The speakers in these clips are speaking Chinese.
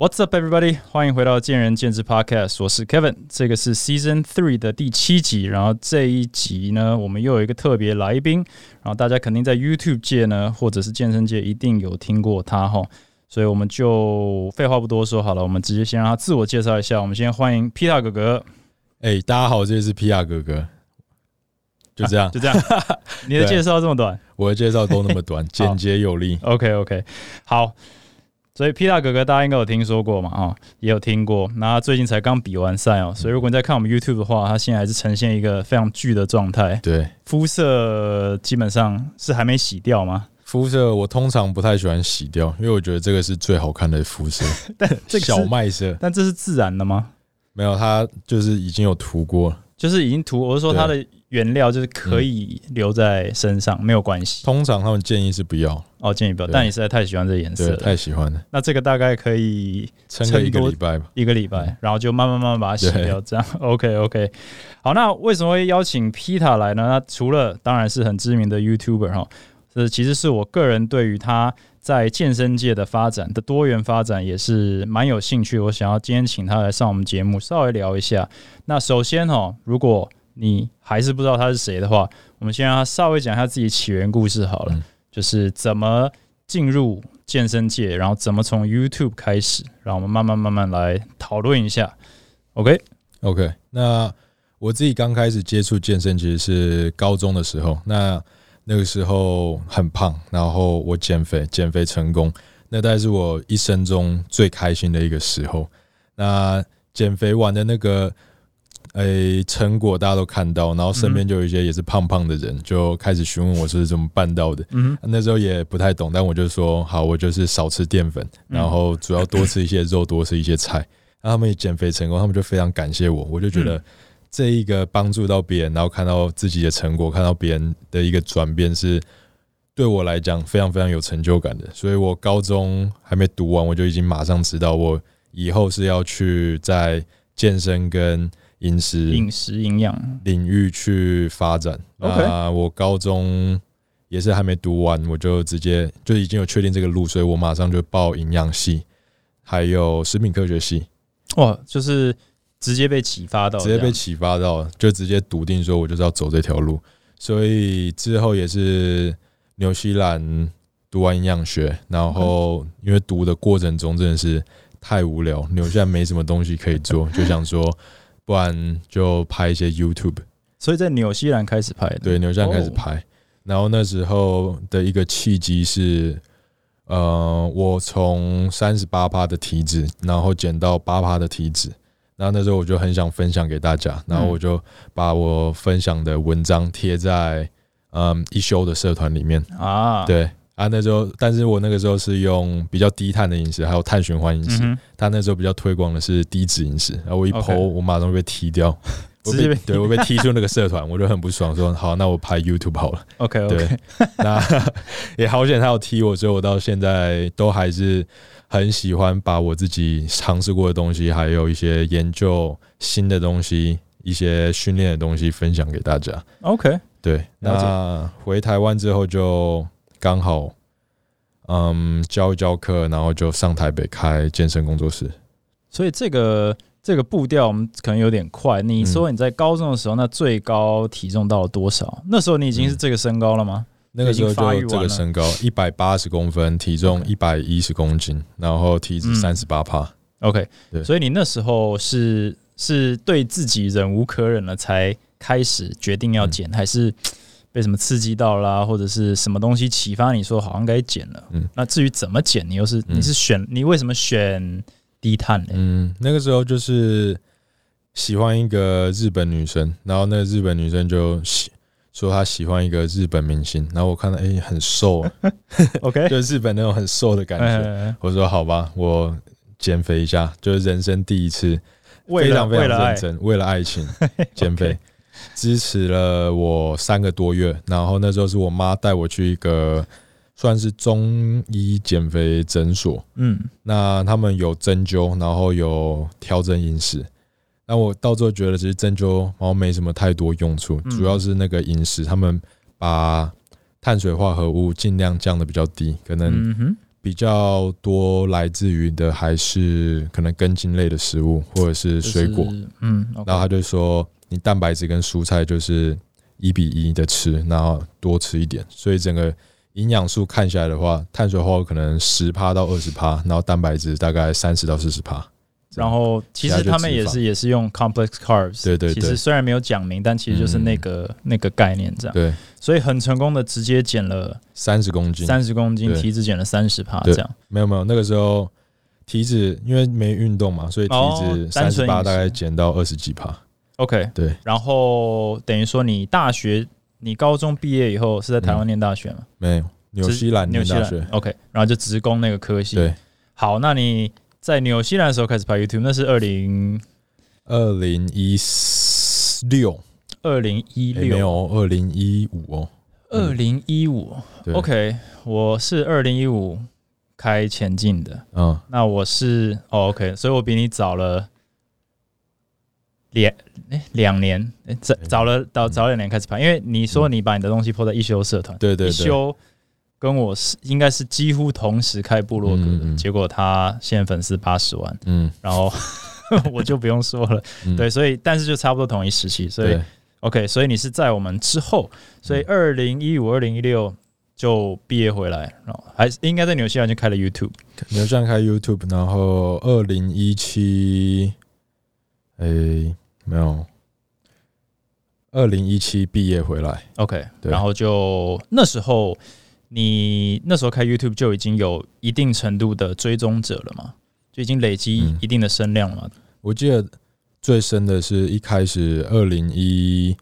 What's up, everybody？欢迎回到见仁见智 Podcast，我是 Kevin，这个是 Season Three 的第七集。然后这一集呢，我们又有一个特别来宾，然后大家肯定在 YouTube 界呢，或者是健身界一定有听过他哈，所以我们就废话不多说，好了，我们直接先让他自我介绍一下。我们先欢迎 Pita 哥哥。哎，大家好，这里是 Pita 哥哥。就这样，就这样。你的介绍这么短，我的介绍都那么短，简洁有力。OK，OK，好。所以 P 大哥哥大家应该有听说过嘛？啊，也有听过。那最近才刚比完赛哦，所以如果你在看我们 YouTube 的话，他现在还是呈现一个非常巨的状态。对，肤色基本上是还没洗掉吗？肤色我通常不太喜欢洗掉，因为我觉得这个是最好看的肤色。但这个小麦色，但这是自然的吗？没有，它就是已经有涂过，就是已经涂。我是说它的。原料就是可以留在身上，没有关系。通常他们建议是不要哦，建议不要。但你实在太喜欢这颜色，太喜欢了。那这个大概可以撑一个礼拜吧，一个礼拜，然后就慢慢慢慢把它洗掉，这样 OK OK。好，那为什么会邀请 Pita 来呢？那除了当然是很知名的 YouTuber 哈，这其实是我个人对于他在健身界的发展的多元发展也是蛮有兴趣。我想要今天请他来上我们节目，稍微聊一下。那首先哈，如果你还是不知道他是谁的话，我们先让他稍微讲一下自己起源故事好了，就是怎么进入健身界，然后怎么从 YouTube 开始，让我们慢慢慢慢来讨论一下。OK，OK。那我自己刚开始接触健身其实是高中的时候，那那个时候很胖，然后我减肥，减肥成功，那大概是我一生中最开心的一个时候。那减肥完的那个。诶，成果大家都看到，然后身边就有一些也是胖胖的人，就开始询问我是怎么办到的。嗯，那时候也不太懂，但我就说好，我就是少吃淀粉，然后主要多吃一些肉，多吃一些菜。那他们也减肥成功，他们就非常感谢我。我就觉得这一个帮助到别人，然后看到自己的成果，看到别人的一个转变，是对我来讲非常非常有成就感的。所以我高中还没读完，我就已经马上知道我以后是要去在健身跟饮食、饮食、营养领域去发展。那我高中也是还没读完，我就直接就已经有确定这个路，所以我马上就报营养系，还有食品科学系。哇，就是直接被启发到，直接被启发到，就直接笃定说，我就是要走这条路。所以之后也是纽西兰读完营养学，然后因为读的过程中真的是太无聊，纽西兰没什么东西可以做，就想说。不然就拍一些 YouTube，所以在纽西兰开始拍，对，纽西兰开始拍。然后那时候的一个契机是，呃，我从三十八趴的体脂，然后减到八趴的体脂。然后那时候我就很想分享给大家，然后我就把我分享的文章贴在嗯一休的社团里面啊，对。啊，那时候，但是我那个时候是用比较低碳的饮食，还有碳循环饮食。他那时候比较推广的是低脂饮食，然后我一剖，我马上被踢掉，我被踢出那个社团，我就很不爽，说好，那我拍 YouTube 好了。OK OK，那也好险，他要踢我，所以我到现在都还是很喜欢把我自己尝试过的东西，还有一些研究新的东西、一些训练的东西分享给大家。OK，对，那回台湾之后就。刚好，嗯，教一教课，然后就上台北开健身工作室。所以这个这个步调我们可能有点快。你说你在高中的时候，那最高体重到了多少？那时候你已经是这个身高了吗？那个时候就这个身高，一百八十公分，体重一百一十公斤，然后体脂三十八帕。OK，对。所以你那时候是是对自己忍无可忍了，才开始决定要减，还是？被什么刺激到啦，或者是什么东西启发你说好像该减了？嗯，那至于怎么减，你又是你是选你为什么选低碳呢？嗯，那个时候就是喜欢一个日本女生，然后那个日本女生就喜说她喜欢一个日本明星，然后我看到哎很瘦，OK，就日本那种很瘦的感觉。我说好吧，我减肥一下，就是人生第一次，非常非常认真，为了爱情 减肥。支持了我三个多月，然后那时候是我妈带我去一个算是中医减肥诊所，嗯，那他们有针灸，然后有调整饮食。那我到最后觉得，其实针灸好像没什么太多用处，主要是那个饮食，他们把碳水化合物尽量降的比较低，可能。比较多来自于的还是可能根茎类的食物或者是水果，嗯，然后他就说你蛋白质跟蔬菜就是一比一的吃，然后多吃一点，所以整个营养素看下来的话，碳水化合物可能十趴到二十趴，然后蛋白质大概三十到四十趴。然后其实他们也是也是用 complex carbs，对对对，其实虽然没有讲明，但其实就是那个那个概念这样。对，所以很成功的直接减了三十公斤，三十公斤体脂减了三十趴这样。没有没有，那个时候体脂因为没运动嘛，所以体脂三十八大概减到二十几帕。OK，对。然后等于说你大学你高中毕业以后是在台湾念大学吗？没有，纽西兰念大学。OK，然后就职工那个科系。对，好，那你。在纽西兰的时候开始拍 YouTube，那是二零二零一六，二零一六没有二零一五哦，二零一五。OK，我是二零一五开前进的，嗯，那我是哦 OK，所以我比你早了两哎两年，早早了早早两年开始拍，因为你说你把你的东西铺在一休社团，对对一休。跟我是应该是几乎同时开部落格的，结果他现在粉丝八十万，嗯，然后 我就不用说了，对，所以但是就差不多同一时期，所以 OK，所以你是在我们之后，所以二零一五、二零一六就毕业回来，然后还应该在纽西兰就开了 YouTube，纽西兰开 YouTube，然后二零一七，哎，没有，二零一七毕业回来，OK，然后就那时候。你那时候开 YouTube 就已经有一定程度的追踪者了嘛？就已经累积一定的声量了。我记得最深的是一开始二零一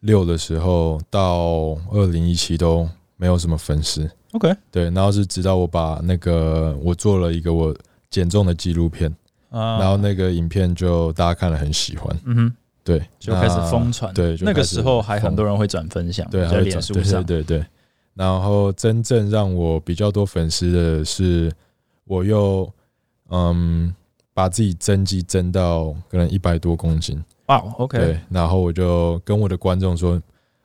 六的时候到二零一七都没有什么粉丝。OK，对，然后是直到我把那个我做了一个我减重的纪录片，然后那个影片就大家看了很喜欢。嗯哼，对，就开始疯传。对，那个时候还很多人会转分享，对在脸书上。对对对。然后真正让我比较多粉丝的是，我又嗯把自己增肌增到可能一百多公斤。哇，OK。对，然后我就跟我的观众说，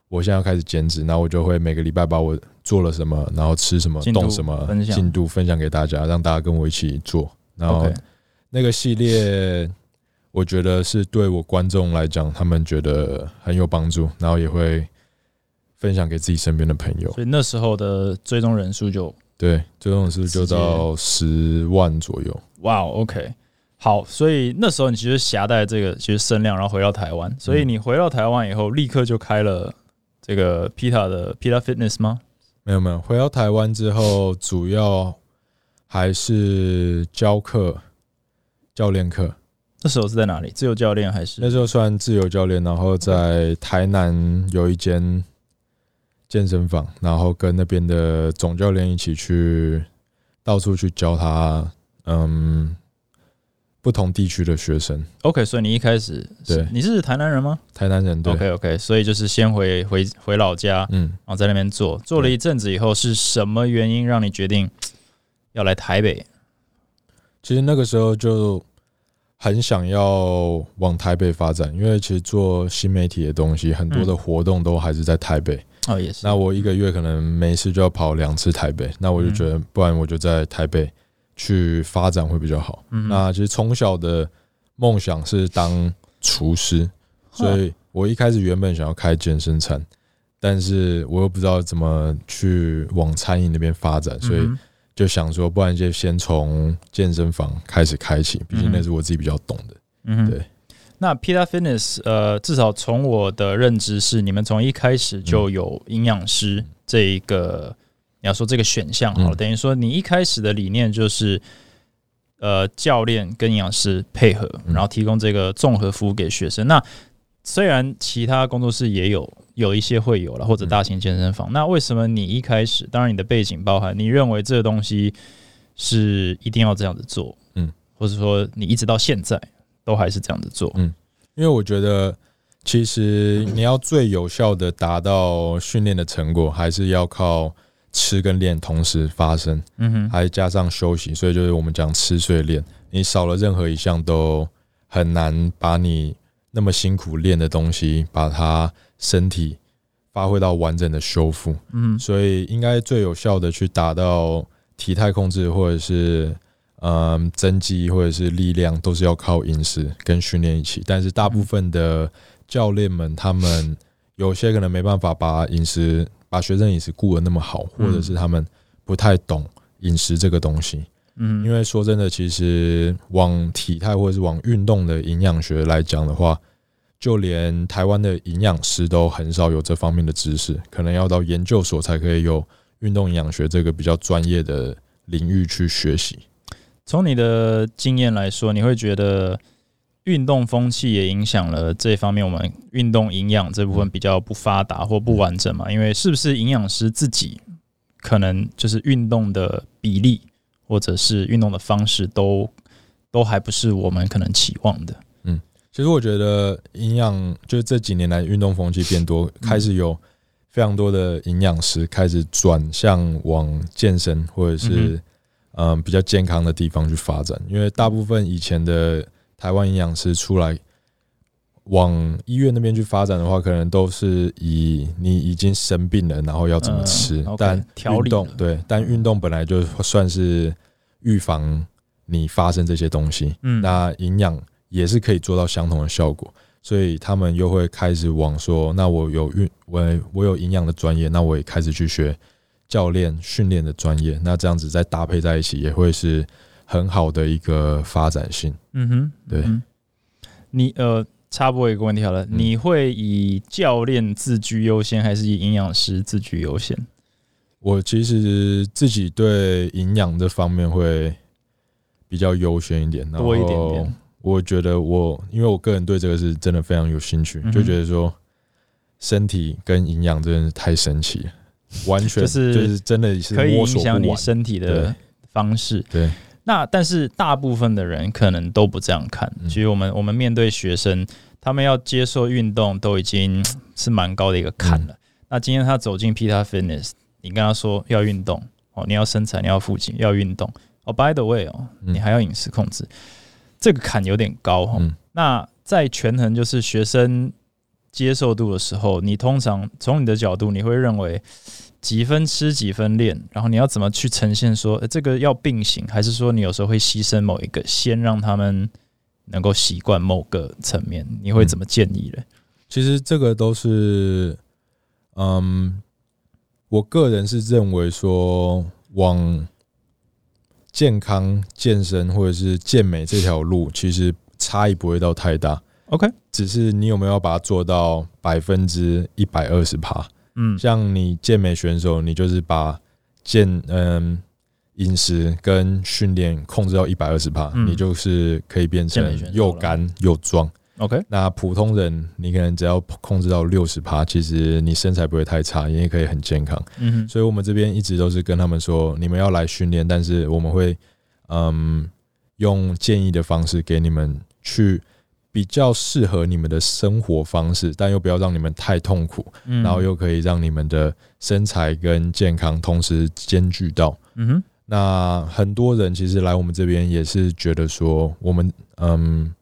我现在要开始减脂，然后我就会每个礼拜把我做了什么，然后吃什么，动什么进度分享给大家，让大家跟我一起做。然后那个系列，我觉得是对我观众来讲，他们觉得很有帮助，然后也会。分享给自己身边的朋友，所以那时候的追踪人数就对，追踪人数就到十万左右。哇，OK，好，所以那时候你其实携带这个其实声量，然后回到台湾。所以你回到台湾以后，立刻就开了这个 Pita 的 Pita Fitness 吗？没有没有，回到台湾之后，主要还是教课、教练课。那时候是在哪里？自由教练还是？那时候算自由教练，然后在台南有一间。健身房，然后跟那边的总教练一起去到处去教他，嗯，不同地区的学生。OK，所以你一开始对你是台南人吗？台南人对。OK OK，所以就是先回回回老家，嗯，然后在那边做，做了一阵子以后，是什么原因让你决定要来台北？其实那个时候就很想要往台北发展，因为其实做新媒体的东西，很多的活动都还是在台北。哦，也是。那我一个月可能没事就要跑两次台北，那我就觉得，不然我就在台北去发展会比较好。那其实从小的梦想是当厨师，所以我一开始原本想要开健身餐，但是我又不知道怎么去往餐饮那边发展，所以就想说，不然就先从健身房开始开启，毕竟那是我自己比较懂的。嗯，对。那 Pita Fitness，呃，至少从我的认知是，你们从一开始就有营养师这一个，你要说这个选项好了，等于说你一开始的理念就是，呃，教练跟营养师配合，然后提供这个综合服务给学生。那虽然其他工作室也有有一些会有了，或者大型健身房，那为什么你一开始，当然你的背景包含，你认为这个东西是一定要这样子做，嗯，或者说你一直到现在。都还是这样子做，嗯，因为我觉得其实你要最有效的达到训练的成果，还是要靠吃跟练同时发生，嗯哼，还加上休息，所以就是我们讲吃睡练，你少了任何一项都很难把你那么辛苦练的东西，把它身体发挥到完整的修复，嗯，所以应该最有效的去达到体态控制或者是嗯增肌或者是力量，都是要靠饮食跟训练一起。但是大部分的教练们，他们有些可能没办法把饮食把学生饮食顾得那么好，或者是他们不太懂饮食这个东西。嗯，因为说真的，其实往体态或者是往运动的营养学来讲的话，就连台湾的营养师都很少有这方面的知识，可能要到研究所才可以有运动营养学这个比较专业的领域去学习。从你的经验来说，你会觉得运动风气也影响了这方面，我们运动营养这部分比较不发达或不完整嘛？因为是不是营养师自己可能就是运动的比例？或者是运动的方式都都还不是我们可能期望的。嗯，其实我觉得营养就是这几年来运动风气变多，开始有非常多的营养师开始转向往健身或者是嗯比较健康的地方去发展。因为大部分以前的台湾营养师出来。往医院那边去发展的话，可能都是以你已经生病了，然后要怎么吃。但运动对，但运动本来就算是预防你发生这些东西。嗯，那营养也是可以做到相同的效果，所以他们又会开始往说，那我有运我我有营养的专业，那我也开始去学教练训练的专业。那这样子再搭配在一起，也会是很好的一个发展性。嗯哼，对，你呃。插播一个问题好了，你会以教练自居优先，还是以营养师自居优先？我其实自己对营养这方面会比较优先一点，多一点点。我觉得我，因为我个人对这个是真的非常有兴趣，就觉得说身体跟营养真的是太神奇，完全就是就是真的是可以影响你身体的方式。对。那但是大部分的人可能都不这样看。其实我们我们面对学生，他们要接受运动都已经是蛮高的一个坎了。那今天他走进 Pita Fitness，你跟他说要运动哦，你要身材，你要腹肌，要运动哦。By the way 哦，你还要饮食控制，这个坎有点高哈。那在权衡就是学生接受度的时候，你通常从你的角度，你会认为？几分吃几分练，然后你要怎么去呈现？说这个要并行，还是说你有时候会牺牲某一个，先让他们能够习惯某个层面？你会怎么建议呢？其实这个都是，嗯，我个人是认为说，往健康健身或者是健美这条路，其实差异不会到太大。OK，只是你有没有把它做到百分之一百二十趴？嗯，像你健美选手，你就是把健嗯饮食跟训练控制到一百二十趴，你就是可以变成又干又壮。OK，那普通人你可能只要控制到六十趴，其实你身材不会太差，也可以很健康。嗯，所以我们这边一直都是跟他们说，你们要来训练，但是我们会嗯用建议的方式给你们去。比较适合你们的生活方式，但又不要让你们太痛苦，然后又可以让你们的身材跟健康同时兼具到。嗯哼，那很多人其实来我们这边也是觉得说，我们嗯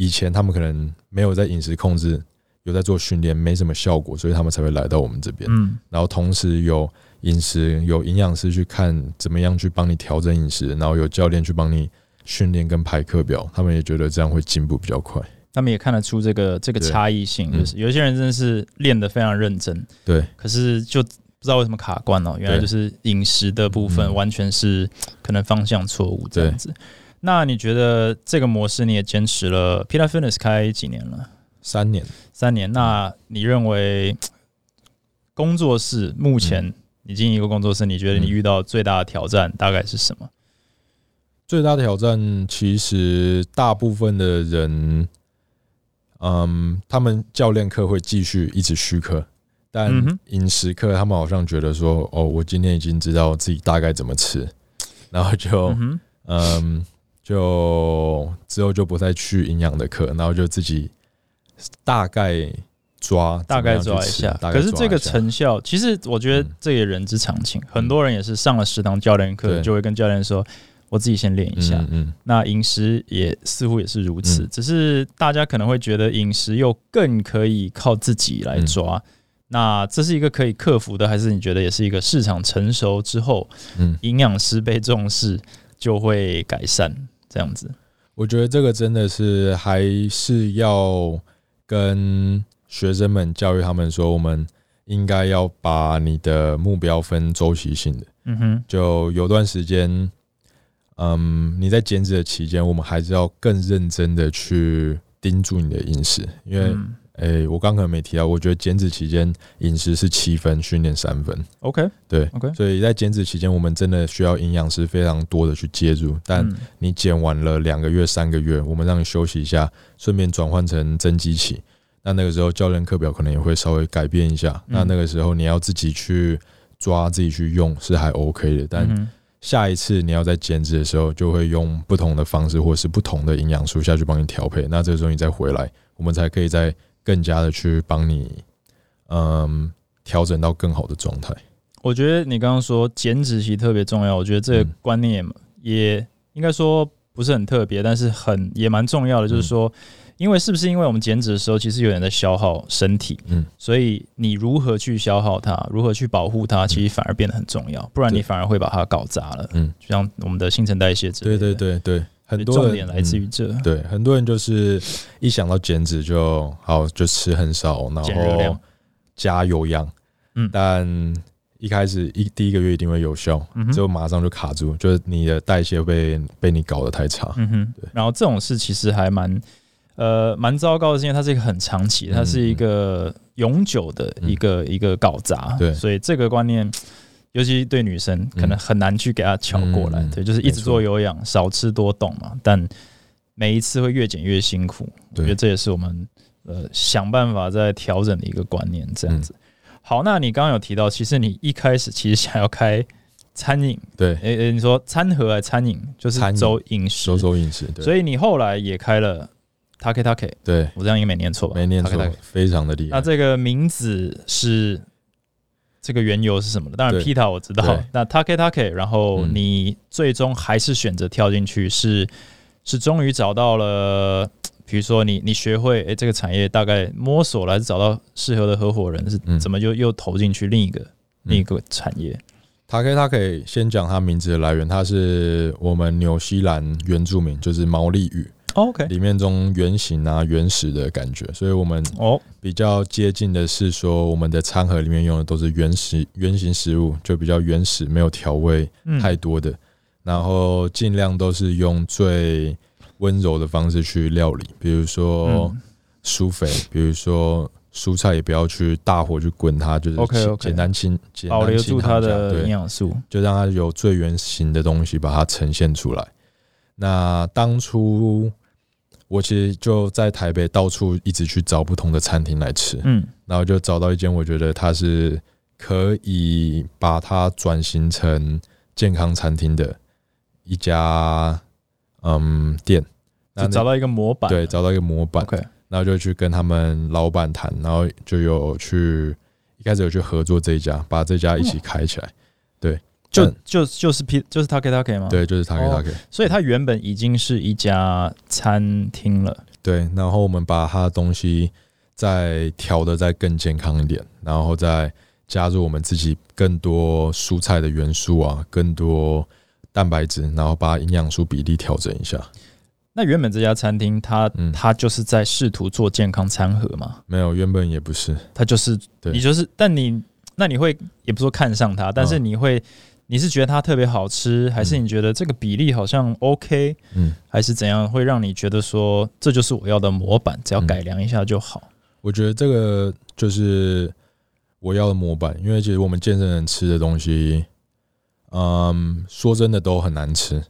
以前他们可能没有在饮食控制，有在做训练，没什么效果，所以他们才会来到我们这边。嗯，然后同时有饮食有营养师去看怎么样去帮你调整饮食，然后有教练去帮你训练跟排课表，他们也觉得这样会进步比较快。他们也看得出这个这个差异性，就是有些人真的是练得非常认真，对，可是就不知道为什么卡关了。原来就是饮食的部分完全是可能方向错误这样子。那你觉得这个模式你也坚持了？Pita Fitness 开几年了？三年，三年。那你认为工作室目前你经营一个工作室，你觉得你遇到最大的挑战大概是什么？最大的挑战其实大部分的人。嗯，他们教练课会继续一直续课，但饮食课他们好像觉得说，哦，我今天已经知道自己大概怎么吃，然后就嗯，就之后就不再去营养的课，然后就自己大概抓，大概抓一下。可是这个成效，其实我觉得这也人之常情，很多人也是上了食堂教练课，就会跟教练说。我自己先练一下，嗯，那饮食也似乎也是如此，只是大家可能会觉得饮食又更可以靠自己来抓，那这是一个可以克服的，还是你觉得也是一个市场成熟之后，嗯，营养师被重视就会改善这样子？我觉得这个真的是还是要跟学生们教育他们说，我们应该要把你的目标分周期性的。嗯哼，就有段时间，嗯，你在减脂的期间，我们还是要更认真的去盯住你的饮食，因为。诶，我刚可能没提到，我觉得减脂期间饮食是七分，训练三分。OK，对，OK，所以在减脂期间，我们真的需要营养师非常多的去介入。但你减完了两个月、三个月，我们让你休息一下，顺便转换成增肌期。那那个时候教练课表可能也会稍微改变一下。那那个时候你要自己去抓、自己去用是还 OK 的。但下一次你要在减脂的时候，就会用不同的方式或是不同的营养素下去帮你调配。那这个时候你再回来，我们才可以在。更加的去帮你，嗯，调整到更好的状态。我觉得你刚刚说减脂其实特别重要，我觉得这个观念也应该说不是很特别，但是很也蛮重要的。就是说，因为是不是因为我们减脂的时候，其实有点在消耗身体，嗯，所以你如何去消耗它，如何去保护它，其实反而变得很重要。不然你反而会把它搞砸了，嗯，就像我们的新陈代谢之类的。对对对对。很多重点来自于这，对很多人就是一想到减脂就好，就吃很少，然后加有氧，嗯，但一开始一第一个月一定会有效，之后马上就卡住，就是你的代谢被被你搞得太差，嗯哼，对。然后这种事其实还蛮呃蛮糟糕的，是因为它是一个很长期，它是一个永久的一个一个搞砸，对，所以这个观念。尤其对女生，可能很难去给她调过来。对，就是一直做有氧，少吃多动嘛。但每一次会越减越辛苦。我觉得这也是我们呃想办法在调整的一个观念。这样子。好，那你刚刚有提到，其实你一开始其实想要开餐饮。对，诶诶，你说餐盒还餐饮？就是走饮食，走走饮食。所以你后来也开了 Take Take。对，我这样应该没念错吧？没念错，非常的厉害。那这个名字是？这个缘由是什么呢？当然，Pita 我知道。那 Take Take，然后你最终还是选择跳进去，是是终于找到了，比如说你你学会哎这个产业大概摸索了，还是找到适合的合伙人，是怎么就又投进去另一个另一个产业？Take Take 先讲他名字的来源，他是我们纽西兰原住民，就是毛利语。OK，里面中圆形啊，原始的感觉，所以我们哦。比较接近的是说，我们的餐盒里面用的都是原始圆形食物，就比较原始，没有调味太多的，然后尽量都是用最温柔的方式去料理，比如说疏肥，比如说蔬菜也不要去大火去滚它，就是 OK OK，简单清，保留住它的营养素，就让它有最原形的东西把它呈现出来。那当初。我其实就在台北到处一直去找不同的餐厅来吃，嗯，然后就找到一间我觉得它是可以把它转型成健康餐厅的一家嗯店，就找到一个模板，对，找到一个模板，然后就去跟他们老板谈，然后就有去一开始有去合作这一家，把这家一起开起来，对。就就就是 P 就是他给他给吗？对，就是他给他给。所以它原本已经是一家餐厅了。对，然后我们把它的东西再调的再更健康一点，然后再加入我们自己更多蔬菜的元素啊，更多蛋白质，然后把营养素比例调整一下。那原本这家餐厅，他他就是在试图做健康餐盒吗？没有，原本也不是，它就是你就是，但你那你会也不说看上它，但是你会。你是觉得它特别好吃，还是你觉得这个比例好像 OK？嗯，还是怎样会让你觉得说这就是我要的模板，只要改良一下就好？我觉得这个就是我要的模板，因为其实我们健身人吃的东西，嗯，说真的都很难吃，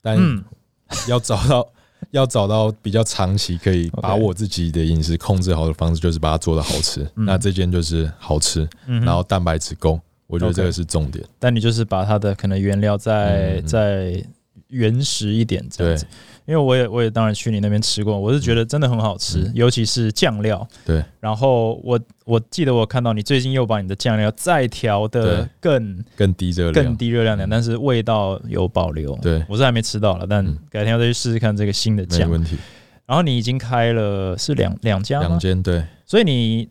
但 要找到要找到比较长期可以把我自己的饮食控制好的方式，就是把它做的好吃。那这件就是好吃，然后蛋白质够。我觉得这个是重点，但你就是把它的可能原料再再原始一点这样子，因为我也我也当然去你那边吃过，我是觉得真的很好吃，尤其是酱料。对，然后我我记得我看到你最近又把你的酱料再调的更更低热量更低热量点，但是味道有保留。对，我是还没吃到了，但改天要再去试试看这个新的酱。没问题。然后你已经开了是两两家两间对，所以你。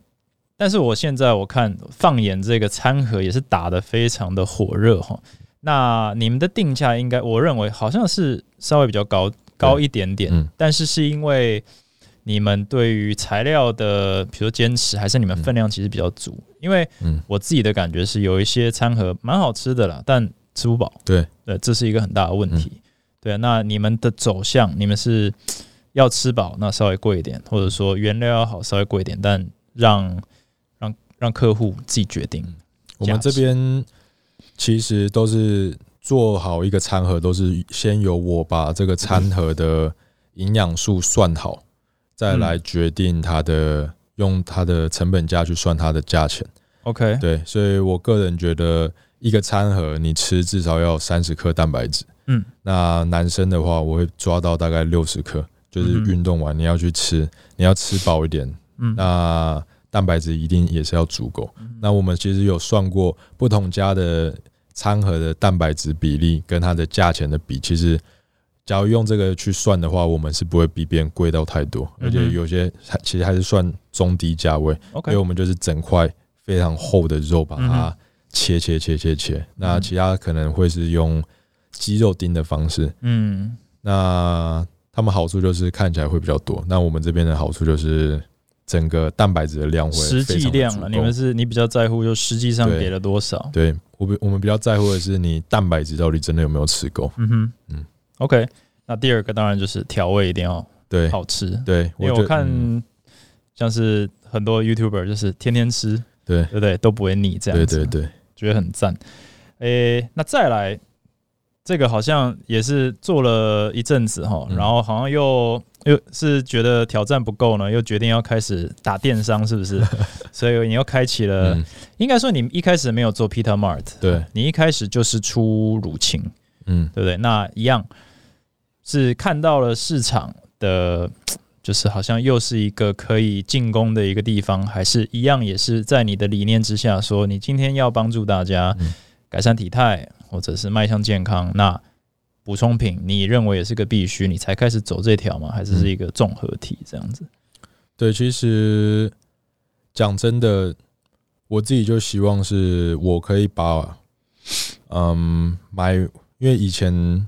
但是我现在我看放眼这个餐盒也是打得非常的火热哈。那你们的定价应该我认为好像是稍微比较高高一点点，嗯但是是因为你们对于材料的比如坚持，还是你们分量其实比较足？因为我自己的感觉是有一些餐盒蛮好吃的啦，但吃不饱。对对，这是一个很大的问题。对，那你们的走向，你们是要吃饱，那稍微贵一点，或者说原料要好，稍微贵一点，但让让客户自己决定。我们这边其实都是做好一个餐盒，都是先由我把这个餐盒的营养素算好，再来决定它的用它的成本价去算它的价钱。OK，对，所以我个人觉得一个餐盒你吃至少要三十克蛋白质。嗯，那男生的话，我会抓到大概六十克，就是运动完你要去吃，你要吃饱一点。嗯，那。蛋白质一定也是要足够。那我们其实有算过不同家的餐盒的蛋白质比例跟它的价钱的比，其实假如用这个去算的话，我们是不会比别人贵到太多。而且有些其实还是算中低价位，因为我们就是整块非常厚的肉把它切切切切切。那其他可能会是用鸡肉丁的方式。嗯，那他们好处就是看起来会比较多。那我们这边的好处就是。整个蛋白质的量会实际量了，你们是你比较在乎，就实际上给了多少？对我比我们比较在乎的是你蛋白质到底真的有没有吃够？嗯哼，嗯，OK。那第二个当然就是调味一定要对好吃，对，因为我看像是很多 YouTuber 就是天天吃，对对对？都不会腻这样子，对对对，觉得很赞。诶，那再来。这个好像也是做了一阵子哈，然后好像又又是觉得挑战不够呢，又决定要开始打电商，是不是？所以你又开启了，应该说你一开始没有做 Peter Mart，对你一开始就是出乳清，嗯，对不对？那一样是看到了市场的，就是好像又是一个可以进攻的一个地方，还是一样也是在你的理念之下，说你今天要帮助大家改善体态。或者是迈向健康，那补充品你认为也是个必须，你才开始走这条吗？还是是一个综合体这样子？对，其实讲真的，我自己就希望是我可以把，嗯，买，因为以前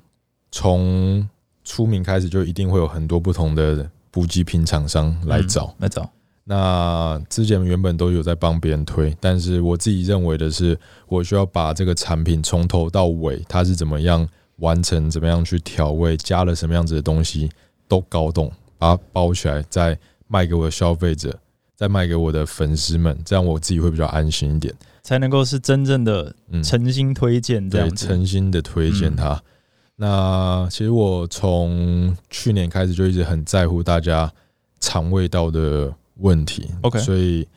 从出名开始就一定会有很多不同的补给品厂商来找来找。那之前原本都有在帮别人推，但是我自己认为的是，我需要把这个产品从头到尾，它是怎么样完成，怎么样去调味，加了什么样子的东西，都搞懂，把它包起来，再卖给我的消费者，再卖给我的粉丝们，这样我自己会比较安心一点，才能够是真正的诚心推荐，这样诚心的推荐它。那其实我从去年开始就一直很在乎大家肠胃道的。问题，OK，所以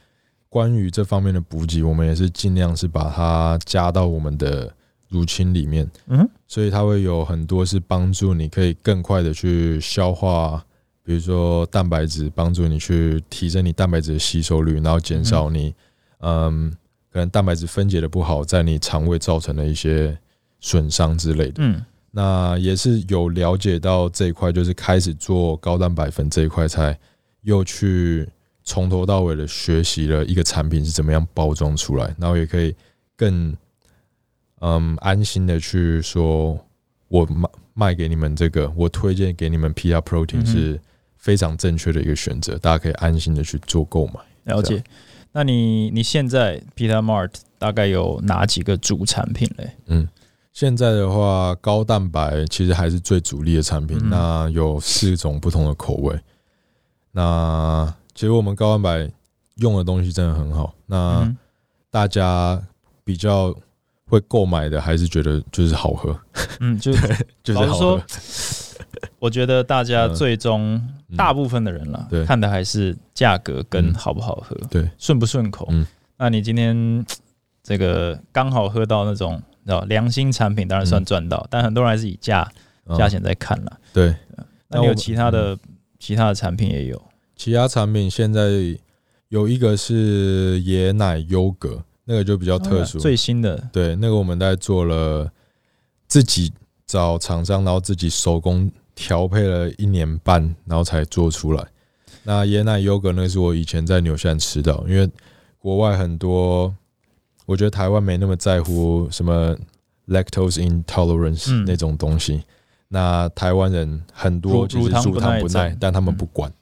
关于这方面的补给，我们也是尽量是把它加到我们的乳清里面，嗯，所以它会有很多是帮助你可以更快的去消化，比如说蛋白质，帮助你去提升你蛋白质的吸收率，然后减少你，嗯，可能蛋白质分解的不好，在你肠胃造成的一些损伤之类的，嗯，那也是有了解到这一块，就是开始做高蛋白粉这一块，才又去。从头到尾的学习了一个产品是怎么样包装出来，然后也可以更嗯安心的去说，我卖卖给你们这个，我推荐给你们 PR Protein 是非常正确的一个选择，大家可以安心的去做购买。了解。那你你现在 PR Mart 大概有哪几个主产品嘞？嗯，现在的话，高蛋白其实还是最主力的产品，那有四种不同的口味，那。其实我们高蛋白用的东西真的很好，那大家比较会购买的还是觉得就是好喝，嗯，就就是好喝。我觉得大家最终大部分的人了，看的还是价格跟好不好喝，对，顺不顺口。嗯那你今天这个刚好喝到那种良心产品，当然算赚到，但很多人还是以价价钱在看了。对，那你有其他的其他的产品也有。其他产品现在有一个是椰奶优格，那个就比较特殊，最新的。对，那个我们在做了自己找厂商，然后自己手工调配了一年半，然后才做出来。那椰奶优格那是我以前在纽西兰吃到，因为国外很多，我觉得台湾没那么在乎什么 lactose intolerance 那种东西。那台湾人很多其实乳糖不耐，但他们不管。嗯，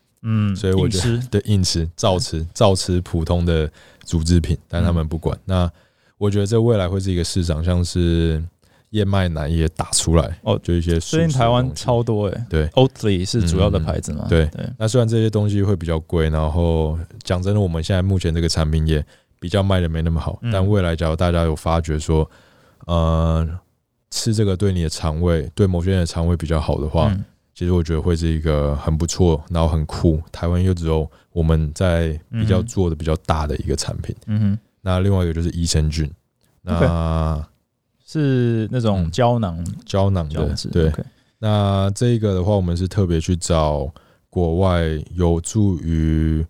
所以我觉得 对硬吃、照吃、照吃普通的乳制品，但他们不管。那我觉得这未来会是一个市场，像是燕麦奶也打出来哦，就一些最近台湾超多哎，对，Oatly 是主要的牌子嘛。对对。那虽然这些东西会比较贵，然后讲真的，我们现在目前这个产品也比较卖的没那么好，但未来假如大家有发觉说，呃，吃这个对你的肠胃，对某些人的肠胃比较好的话。其实我觉得会是一个很不错，然后很酷。台湾又只有我们在比较做的比较大的一个产品。嗯哼。那另外一个就是益生菌，那是那种胶囊胶囊的。对。那这个的话，我们是特别去找国外有助于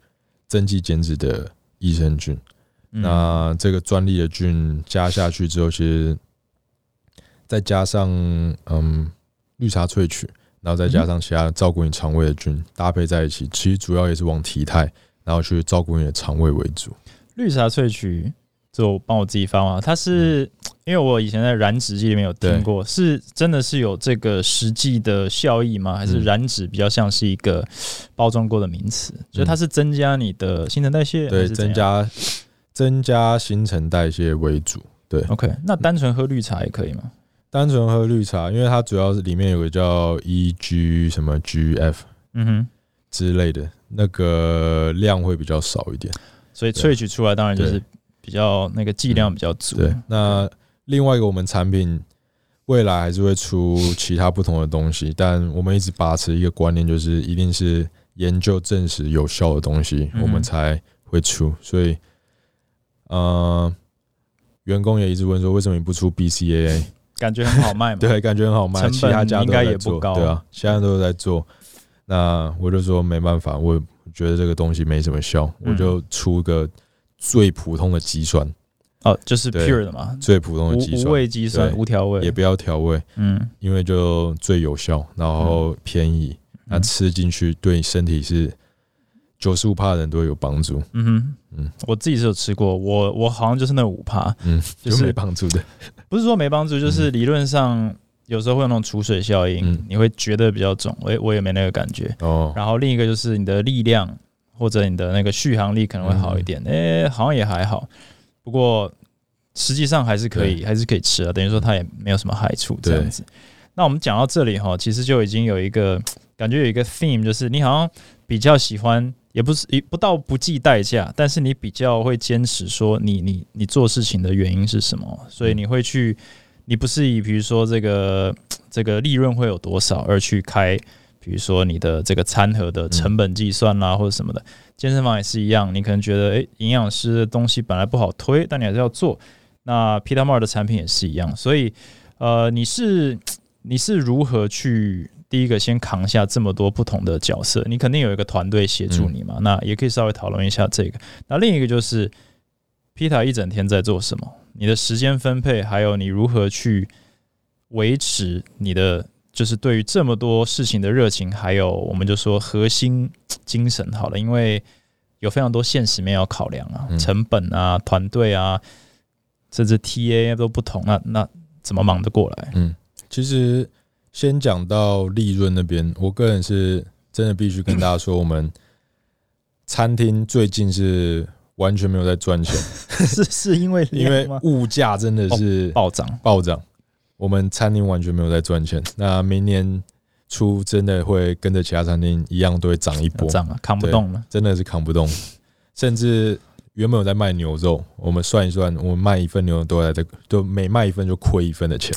增肌减脂的益生菌。那这个专利的菌加下去之后，其实再加上嗯绿茶萃取。然后再加上其他照顾你肠胃的菌搭配在一起，其实主要也是往体态，然后去照顾你的肠胃为主。绿茶萃取就帮我自己发嘛，它是因为我以前在燃脂记里面有听过，是真的是有这个实际的效益吗？还是燃脂比较像是一个包装过的名词？所以它是增加你的新陈代谢，对，增加增加新陈代谢为主。对，OK，那单纯喝绿茶也可以吗？单纯喝绿茶，因为它主要是里面有个叫 E G 什么 G F，嗯哼之类的，那个量会比较少一点，所以萃取出来当然就是比较那个剂量比较足。对，那另外一个我们产品未来还是会出其他不同的东西，但我们一直把持一个观念，就是一定是研究证实有效的东西，我们才会出。所以，呃，员工也一直问说，为什么你不出 B C A A？感觉很好卖嘛？对，感觉很好卖。其他家应该也不高，对啊，其他都在做。那我就说没办法，我觉得这个东西没什么效，我就出个最普通的肌酸。哦，就是 pure 的嘛，最普通的肌酸，无味肌酸，无调味，也不要调味。嗯，因为就最有效，然后便宜，那吃进去对身体是。九十五帕的人都会有帮助。嗯哼，嗯，我自己是有吃过，我我好像就是那五帕，嗯，就是没帮助的。不是说没帮助，就是理论上有时候会有那种储水效应，你会觉得比较肿。我我也没那个感觉。哦。然后另一个就是你的力量或者你的那个续航力可能会好一点。哎，好像也还好。不过实际上还是可以，还是可以吃啊。等于说它也没有什么害处这样子。那我们讲到这里哈，其实就已经有一个感觉，有一个 theme，就是你好像比较喜欢。也不是一不到不计代价，但是你比较会坚持说你你你做事情的原因是什么，所以你会去，你不是以比如说这个 这个利润会有多少而去开，比如说你的这个餐盒的成本计算啦或者什么的，健身房也是一样，你可能觉得诶营养师的东西本来不好推，但你还是要做，那 Peter Mar 的产品也是一样，所以呃你是你是如何去？第一个先扛下这么多不同的角色，你肯定有一个团队协助你嘛？那也可以稍微讨论一下这个。那另一个就是皮塔一整天在做什么？你的时间分配，还有你如何去维持你的就是对于这么多事情的热情，还有我们就说核心精神好了，因为有非常多现实面要考量啊，成本啊，团队啊，甚至 TA 都不同，那那怎么忙得过来？嗯，其实。先讲到利润那边，我个人是真的必须跟大家说，我们餐厅最近是完全没有在赚钱，是是因为因为物价真的是暴涨暴涨，我们餐厅完全没有在赚钱。那明年初真的会跟着其他餐厅一样，都会涨一波，涨啊，扛不动了，真的是扛不动。甚至原本有在卖牛肉，我们算一算，我们卖一份牛肉都在这，都每卖一份就亏一份的钱。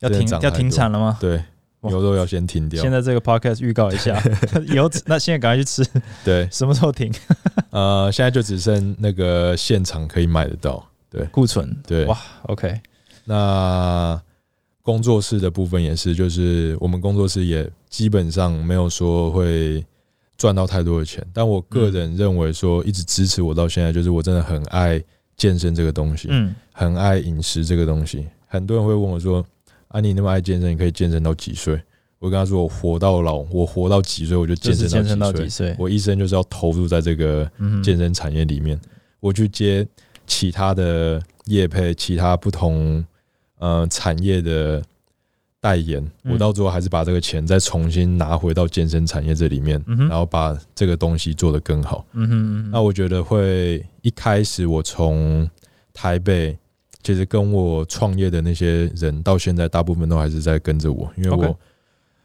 要停要停产了吗？对，牛肉要先停掉。现在这个 podcast 预告一下，以后那现在赶快去吃。对，什么时候停？呃，现在就只剩那个现场可以买得到。对，库存。对，哇，OK。那工作室的部分也是，就是我们工作室也基本上没有说会赚到太多的钱。但我个人认为说，一直支持我到现在，就是我真的很爱健身这个东西，嗯，很爱饮食这个东西。很多人会问我说。啊，你那么爱健身，你可以健身到几岁？我跟他说，我活到老，我活到几岁我就健身到几岁。我一生就是要投入在这个健身产业里面。我去接其他的业配，其他不同呃产业的代言，嗯我到最后还是把这个钱再重新拿回到健身产业这里面，嗯然后把这个东西做得更好。嗯哼嗯哼，那我觉得会一开始我从台北，其实跟我创业的那些人，到现在大部分都还是在跟着我，因为我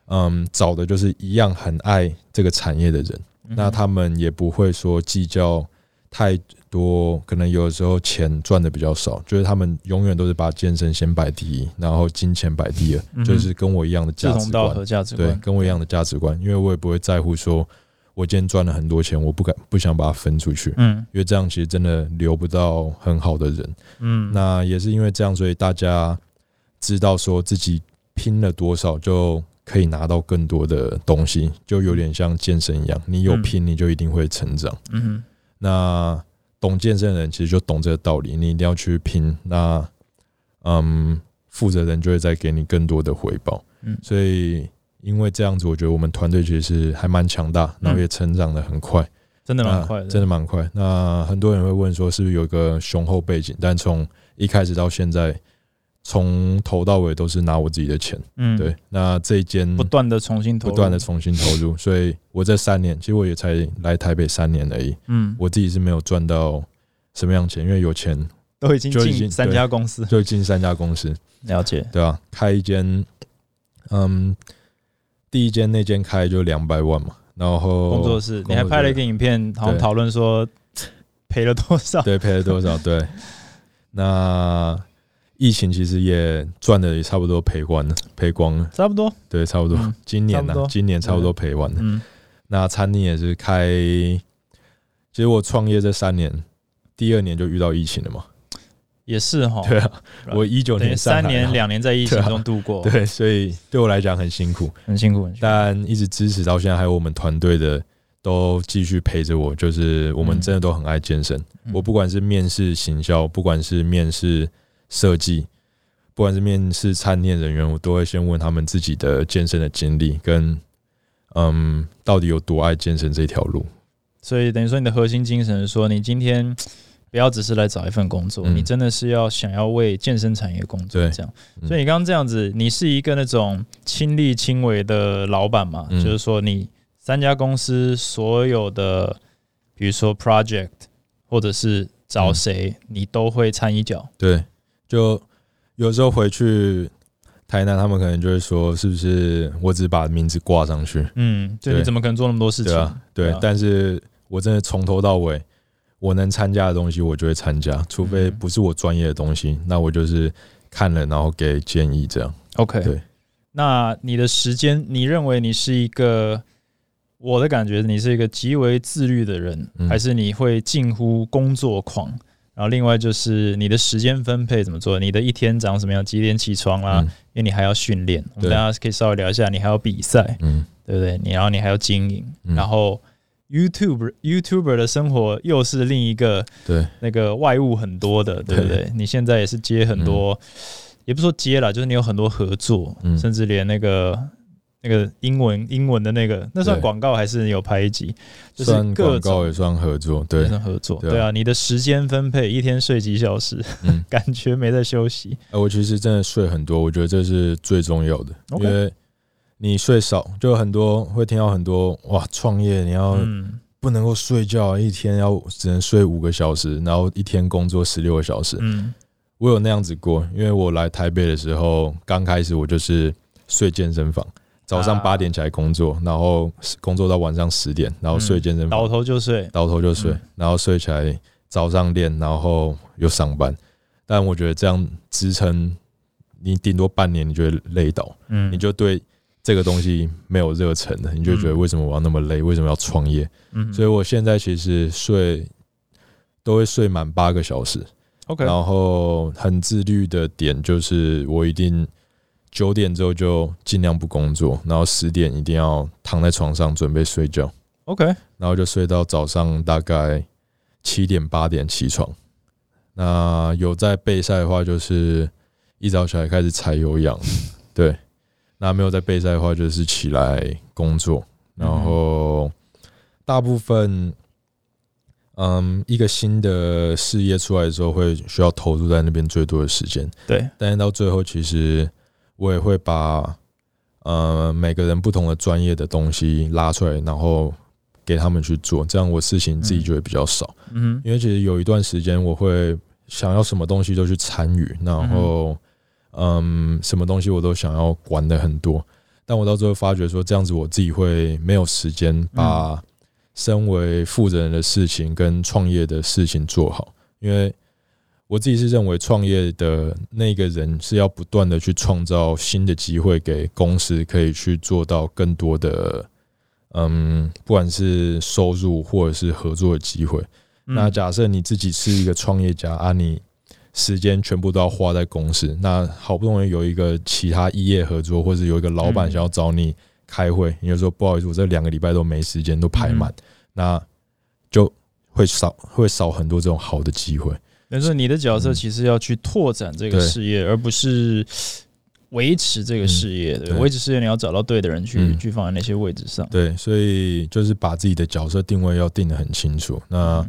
嗯找的就是一样很爱这个产业的人，嗯那他们也不会说计较太多，可能有的时候钱赚的比较少，就是他们永远都是把健身先摆第一，然后金钱摆第二，嗯就是跟我一样的志价值观。价值对，跟我一样的价值观，因为我也不会在乎说，我今天赚了很多钱，我不敢不想把它分出去，嗯因为这样其实真的留不到很好的人。嗯，那也是因为这样，所以大家知道说自己拼了多少，就可以拿到更多的东西，就有点像健身一样，你有嗯拼，你就一定会成长。嗯那懂健身的人其实就懂这个道理，你一定要去拼。那嗯，负责人就会再给你更多的回报。嗯所以因为这样子，我觉得我们团队其实是还蛮强大，然后也成长的很快，真的蛮快的，真的蛮快。那很多人会问说，是不是有一个雄厚背景？但从一开始到现在，从头到尾都是拿我自己的钱。嗯，对，那这一间不断的重新投入，不断的重新投入，所以我这三年，其实我也才来台北三年而已。嗯，我自己是没有赚到什么样钱，因为有钱都已经进三家公司，就进三家公司，了解，对吧、开一间，嗯，第一间那间开就两百万嘛，然后工作室，你还拍了一个影片，好像讨论说赔了多少，对 赔了多少？对，那疫情其实也赚的也差不多赔完了，赔光了，差不多，对，差不多。嗯今年呢、今年差不多赔完了。嗯那餐厅也是开，其实我创业这三年，第二年就遇到疫情了嘛。也是哈，对啊，我一九年三年两年在疫情中度过，对，所以对我来讲很辛苦，很辛苦，但一直支持到现在，还有我们团队的都继续陪着我，就是我们真的都很爱健身。嗯。我不管是面试行销，不管是面试设计，不管是面试餐厅人员，我都会先问他们自己的健身的经历，跟嗯，到底有多爱健身这条路。所以等于说你的核心精神是说，你今天不要只是来找一份工作，嗯你真的是要想要为健身产业工作，这样。嗯所以你刚刚这样子，你是一个那种亲力亲为的老板嘛？嗯就是说，你三家公司所有的，比如说 project 或者是找嗯谁，你都会掺一脚。对，就有时候回去台南，他们可能就会说，是不是我只是把名字挂上去？嗯，就你怎么可能做那么多事情？对啊，对，啊但是我真的从头到尾，我能参加的东西，我就会参加，除非嗯不是我专业的东西，那我就是看了然后给建议这样。OK，对，那你的时间，你认为你是一个？我的感觉，你是一个极为自律的人，嗯还是你会近乎工作狂？然后另外就是你的时间分配怎么做？你的一天长什么样？几点起床啦？嗯因为你还要训练，我们对大家可以稍微聊一下，你还要比赛，嗯，对不对？你然后你还要经营，嗯然后 YouTube YouTuber 的生活又是另一个对，那个外物很多的，对不对？你现在也是接很多，也不说接了，就是你有很多合作，嗯甚至连那个那个英文英文的那个，那算广告还是你有拍一集？就是广告也算合作，也对，算合作，对啊你的时间分配一天睡几小时，嗯，感觉没在休息。呃我其实真的睡很多，我觉得这是最重要的因为你睡少，就很多会听到很多哇，创业你要嗯。不能够睡觉，一天要只能睡五个小时，然后一天工作十六个小时，嗯。我有那样子过，因为我来台北的时候，刚开始我就是睡健身房，早上啊。八点起来工作，然后工作到晚上十点，然后睡健身房。倒房，头就睡。倒头就睡嗯，然后睡起来早上练，然后又上班。但我觉得这样支撑你顶多半年，你就会累倒，嗯。你就对这个东西没有热忱的，你就觉得嗯为什么我要那么累，为什么要创业？嗯所以我现在其实睡都会睡满八个小时。OK，然后很自律的点就是，我一定九点之后就尽量不工作，然后十点一定要躺在床上准备睡觉，OK，然后就睡到早上大概七点八点起床。那有在备赛的话，就是一早起来开始踩有氧，对。那没有在备赛的话，就是起来工作，然后大部分嗯，一个新的事业出来的时候，会需要投入在那边最多的时间。对，但是到最后，其实我也会把呃每个人不同的专业的东西拉出来，然后给他们去做，这样我事情自己就会比较少。嗯，因为其实有一段时间，我会想要什么东西都去参与，然后嗯，什么东西我都想要管的很多。但我到最后发觉说，这样子我自己会没有时间把身为负责人的事情跟创业的事情做好，因为我自己是认为创业的那个人是要不断的去创造新的机会给公司，可以去做到更多的，嗯，不管是收入或者是合作的机会。那假设你自己是一个创业家啊，你时间全部都要花在公司，那好不容易有一个其他异业合作，或者有一个老板想要找你开会，你就说不好意思，我这两个礼拜都没时间，都排满，那就会少会少很多这种好的机会。但是你的角色其实要去拓展这个事业，而不是维持这个事业。对，维持事业你要找到对的人去去放在那些位置上。对，所以就是把自己的角色定位要定得很清楚。那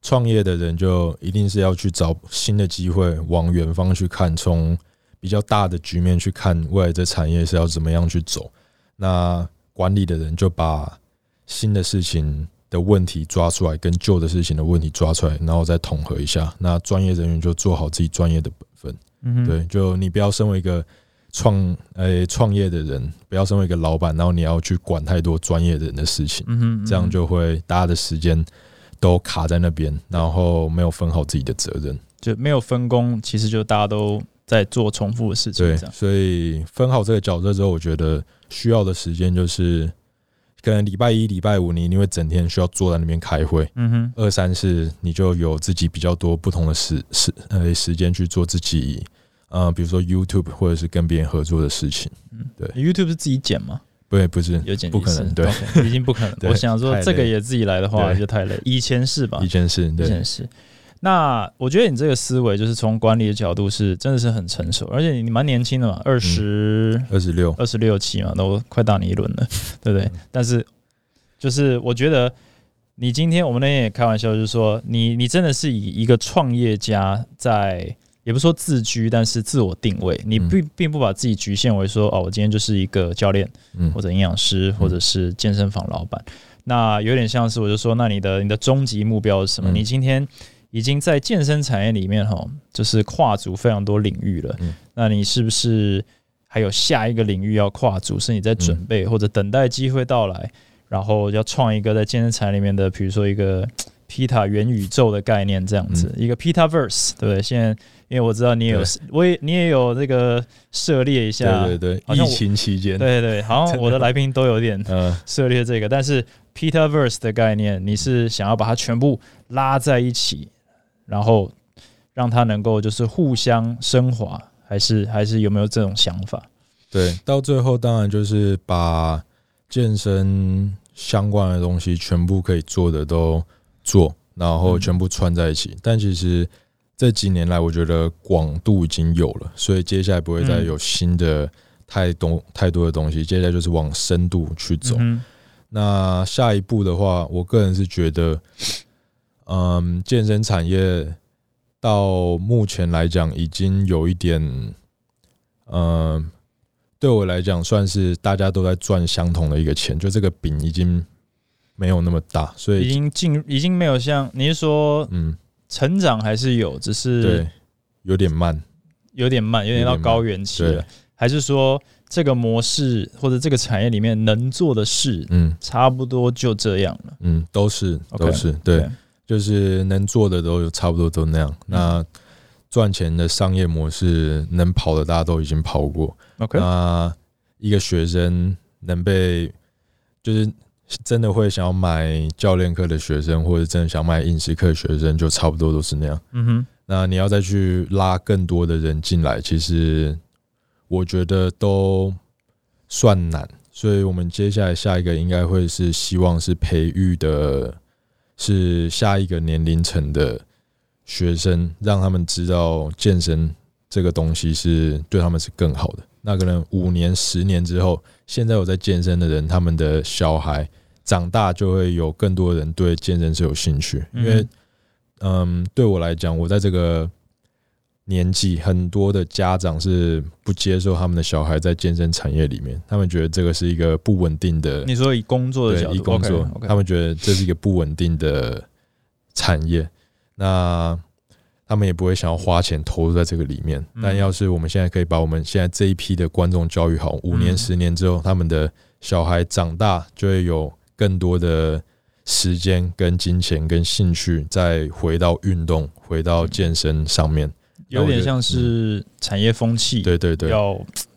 创业的人就一定是要去找新的机会，往远方去看，从比较大的局面去看未来这产业是要怎么样去走。那管理的人就把新的事情的问题抓出来，跟旧的事情的问题抓出来，然后再统合一下。那专业人员就做好自己专业的本分。嗯，对，就你不要身为一个创诶创业的人，不要身为一个老板，然后你要去管太多专业的人的事情。嗯哼，这样就会大家的时间。都卡在那边，然后没有分好自己的责任，就没有分工。其实就大家都在做重复的事情。对，所以分好这个角色之后，我觉得需要的时间就是，可能礼拜一、礼拜五你因为整天需要坐在那边开会。嗯哼。二三四你就有自己比较多不同的时时呃时间去做自己呃，比如说 YouTube 或者是跟别人合作的事情。嗯，对。YouTube 是自己剪吗？不，不是，有剪不可能，对，已经不可能。我想说，这个也自己来的话，就太累。以前是吧？以前是，以前是。那我觉得你这个思维，就是从管理的角度，是真的是很成熟，而且你蛮年轻的嘛，二十二十六，二十六七嘛，都快大你一轮了，对不对？但是，就是我觉得你今天，我们那天也开玩笑，就是说，你你真的是以一个创业家在。也不说自居，但是自我定位，你并并不把自己局限为说哦，我今天就是一个教练，或者营养师，或者是健身房老板。那有点像是我就说，那你的你的终极目标是什么？你今天已经在健身产业里面哈，就是跨足非常多领域了。那你是不是还有下一个领域要跨足？是你在准备或者等待机会到来，然后要创一个在健身产业里面的，比如说一个。皮塔元宇宙的概念这样子，一个 Pita Verse，对不对？现在因为我知道你有，我也你也有这个涉猎一下，对对对，疫情期间，对对，好像 我的来宾都有点涉猎这个。但是 Peterverse 的概念，你是想要把它全部拉在一起，然后让它能够就是互相升华，还是还是有没有这种想法？对，到最后当然就是把健身相关的东西全部可以做的都。做，然后全部串在一起。但其实这几年来，我觉得广度已经有了，所以接下来不会再有新的太多太多的东西。接下来就是往深度去走。那下一步的话，我个人是觉得，嗯，健身产业到目前来讲，已经有一点，嗯，对我来讲，算是大家都在赚相同的一个钱，就这个饼已经。没有那么大，所以已经进，已经没有像你是说，嗯，成长还是有，只是对有点慢，有点慢，有点到高原期了。还是说这个模式或者这个产业里面能做的事，嗯，差不多就这样了。嗯，都是都是对，就是能做的都有差不多都那样。那赚钱的商业模式能跑的，大家都已经跑过。OK，那一个学生能被就是。真的会想要买教练课的学生，或者真的想买饮食课的学生，就差不多都是那样。嗯哼，那你要再去拉更多的人进来，其实我觉得都算难。所以我们接下来下一个应该会是希望是培育的，是下一个年龄层的学生，让他们知道健身这个东西是对他们是更好的。那可能五年、十年之后，现在有在健身的人，他们的小孩。长大就会有更多人对健身是有兴趣，因为嗯，对我来讲，我在这个年纪，很多的家长是不接受他们的小孩在健身产业里面，他们觉得这个是一个不稳定的。你说以工作的角度，以工作，他们觉得这是一个不稳定的产业，那他们也不会想要花钱投入在这个里面。但要是我们现在可以把我们现在这一批的观众教育好，五年、十年之后，他们的小孩长大就会有。更多的时间、跟金钱、跟兴趣，再回到运动、回到健身上面，有点像是产业风气。对对对，要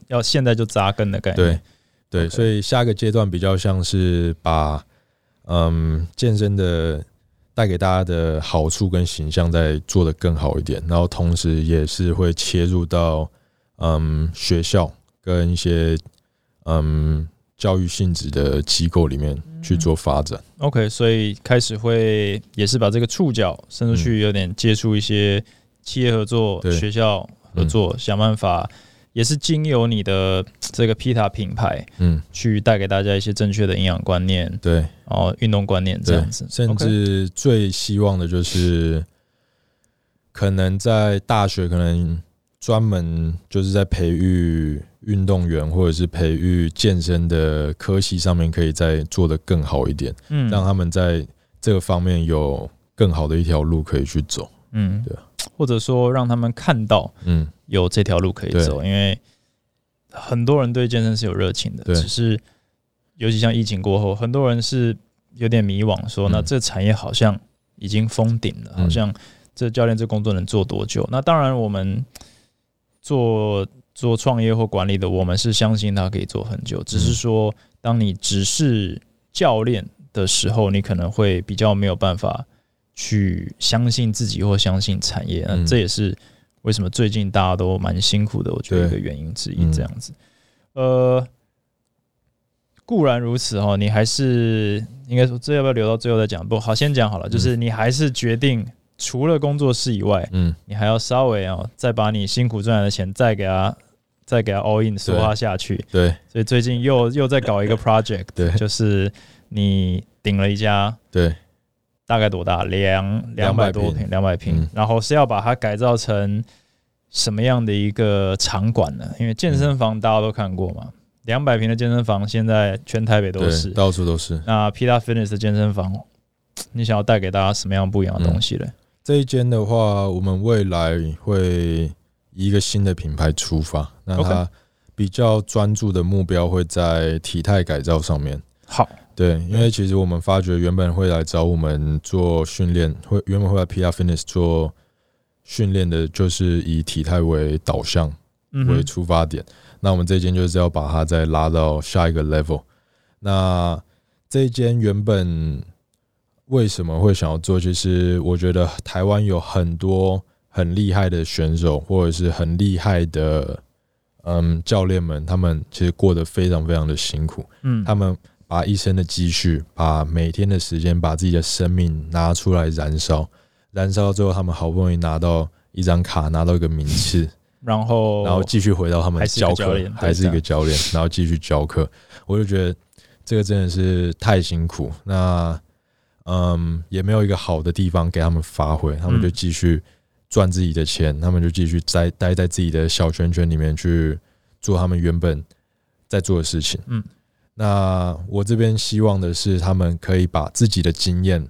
要现在就扎根的概念。对对，所以下一个阶段比较像是把嗯健身的带给大家的好处跟形象再做的更好一点，然后同时也是会切入到嗯学校跟一些嗯。教育性质的机构里面去做发展，OK，所以开始会也是把这个触角伸出去，有点接触一些企业合作、学校合作，想办法也是经由你的这个 Pita 品牌，嗯，去带给大家一些正确的营养观念，对，然后运动观念这样子，甚至最希望的就是可能在大学可能。专门就是在培育运动员或者是培育健身的科系上面，可以再做得更好一点，嗯，让他们在这个方面有更好的一条路可以去走，嗯，对，或者说让他们看到，嗯，有这条路可以走，因为很多人对健身是有热情的，只是尤其像疫情过后，很多人是有点迷惘，说那这产业好像已经封顶了，好像这教练这工作能做多久？那当然我们。做做创业或管理的，我们是相信他可以做很久。只是说，当你只是教练的时候，你可能会比较没有办法去相信自己或相信产业。那这也是为什么最近大家都蛮辛苦的，我觉得一个原因之一。这样子，呃，固然如此哈，你还是应该说，这要不要留到最后再讲？不好，先讲好了。就是你还是决定。除了工作室以外，嗯，你还要稍微啊，再把你辛苦赚来的钱再给他，再给他 all in 说话下去。对，所以最近又又在搞一个 project，对，就是你顶了一家，对，大概多大？两两百多平，两百平，然后是要把它改造成什么样的一个场馆呢？因为健身房大家都看过嘛，两百平的健身房现在全台北都是，到处都是。那 Pita Fitness 的健身房，你想要带给大家什么样不一样的东西嘞？这一间的话，我们未来会以一个新的品牌出发，那它比较专注的目标会在体态改造上面。好，对，因为其实我们发觉原本会来找我们做训练，会原本会来 PR Fitness 做训练的，就是以体态为导向为出发点。那我们这间就是要把它再拉到下一个 level。那这一间原本。为什么会想要做？就是我觉得台湾有很多很厉害的选手，或者是很厉害的嗯教练们，他们其实过得非常非常的辛苦。嗯，他们把一生的积蓄，把每天的时间，把自己的生命拿出来燃烧，燃烧之后，他们好不容易拿到一张卡，拿到一个名次，然后然后继续回到他们教课，还是一个教练，然后继续教课。我就觉得这个真的是太辛苦。那嗯，也没有一个好的地方给他们发挥，他们就继续赚自己的钱，他们就继续在待在自己的小圈圈里面去做他们原本在做的事情。嗯，那我这边希望的是，他们可以把自己的经验，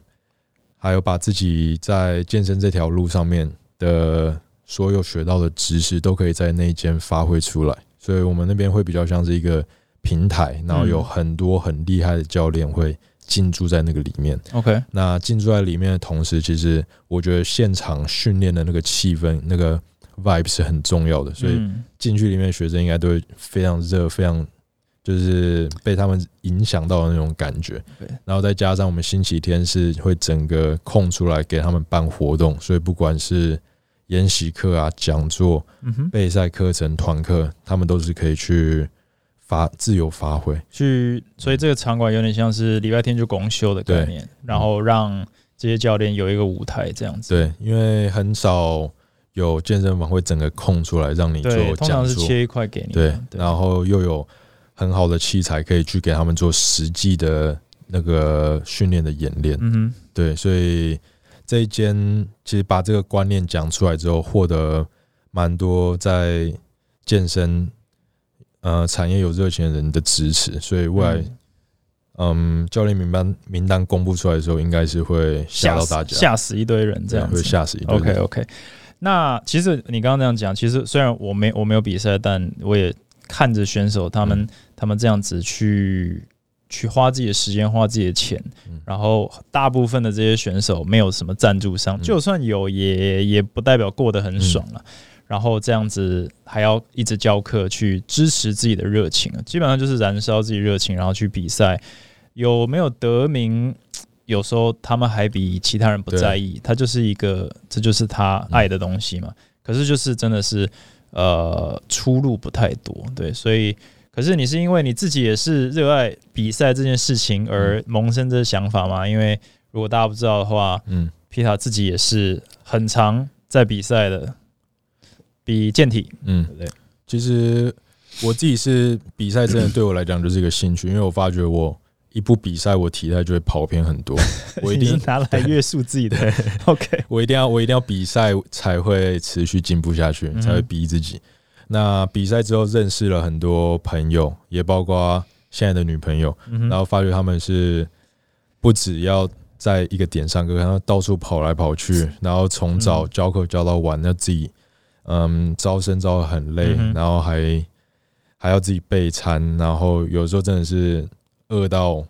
还有把自己在健身这条路上面的所有学到的知识，都可以在那一间发挥出来。所以我们那边会比较像是一个平台，然后有很多很厉害的教练会。进驻在那个里面，OK。那进驻在里面的同时，其实我觉得现场训练的那个气氛、那个 vibe 是很重要的。所以进去里面，学生应该都会非常热，非常就是被他们影响到的那种感觉。对。然后再加上我们星期天是会整个空出来给他们办活动，所以不管是研习课啊、讲座、备赛课程、团课，他们都是可以去。发自由发挥，去，所以这个场馆有点像是礼拜天就公休的概念，然后让这些教练有一个舞台这样子。对，因为很少有健身房会整个空出来让你做通常是切一块给你。对，然后又有很好的器材可以去给他们做实际的那个训练的演练。嗯，对，所以这一间其实把这个观念讲出来之后，获得蛮多在健身呃产业有热情的人的支持，所以未来嗯。教练名单名单公布出来的时候，应该是会吓到大家，吓死一堆人这样，会吓死一堆。OK OK，那其实你刚刚这样讲，其实虽然我没我没有比赛，但我也看着选手他们他们这样子去。去花自己的时间，花自己的钱，然后大部分的这些选手没有什么赞助商，就算有，也也不代表过得很爽了。然后这样子还要一直教课去支持自己的热情，基本上就是燃烧自己热情，然后去比赛。有没有得名？有时候他们还比其他人不在意，他就是一个，这就是他爱的东西嘛。可是就是真的是，呃，出路不太多，对，所以。可是你是因为你自己也是热爱比赛这件事情而萌生这想法吗？因为如果大家不知道的话，嗯，皮塔自己也是很常在比赛的，比健体，嗯，对。其实我自己是比赛，真的对我来讲就是一个兴趣，因为我发觉我一不比赛，我体态就会跑偏很多。我一定拿来约束自己的。OK，我一定要我一定要比赛才会持续进步下去，才会逼自己。那比赛之后认识了很多朋友，也包括现在的女朋友，然后发觉他们是不只要在一个点上课，然后到处跑来跑去，然后从早教课教到晚，那自己嗯招生招的很累，然后还还要自己备餐，然后有时候真的是饿到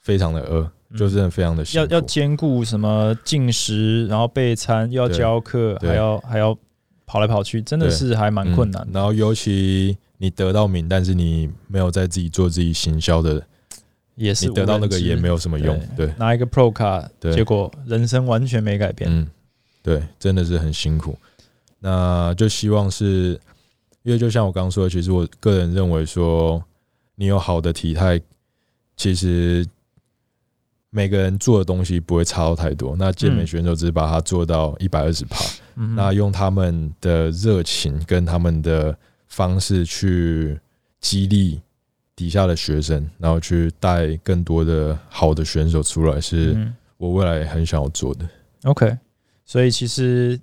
非常的饿，就真的非常的要要兼顾什么进食，然后备餐，又要教课，还要还要。跑来跑去真的是还蛮困难，然后尤其你得到名，但是你没有在自己做自己行销的，也是你得到那个也没有什么用。对，拿一个 Pro 卡，结果人生完全没改变。嗯，对，真的是很辛苦。那就希望是，因为就像我刚刚说的，其实我个人认为说，你有好的体态，其实。每个人做的东西不会差到太多。那健美选手只是把它做到一百二十帕，那用他们的热情跟他们的方式去激励底下的学生，然后去带更多的好的选手出来，是我未来很想要做的。OK，所以其实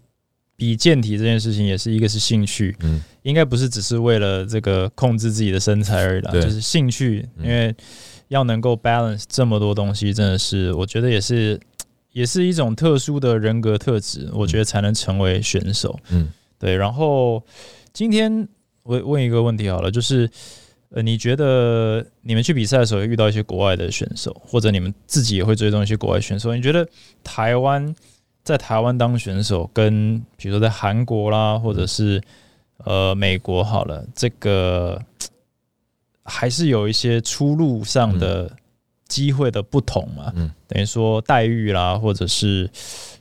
比健体这件事情也是一个是兴趣，嗯，应该不是只是为了这个控制自己的身材而已啦，就是兴趣，因为。要能够 balance 这么多东西，真的是我觉得也是，也是一种特殊的人格特质，我觉得才能成为选手。嗯，对。然后今天我问一个问题好了，就是呃，你觉得你们去比赛的时候遇到一些国外的选手，或者你们自己也会追踪一些国外选手，你觉得台湾在台湾当选手，跟比如说在韩国啦，或者是呃美国好了，这个。还是有一些出路上的机会的不同嘛，嗯，等于说待遇啦，或者是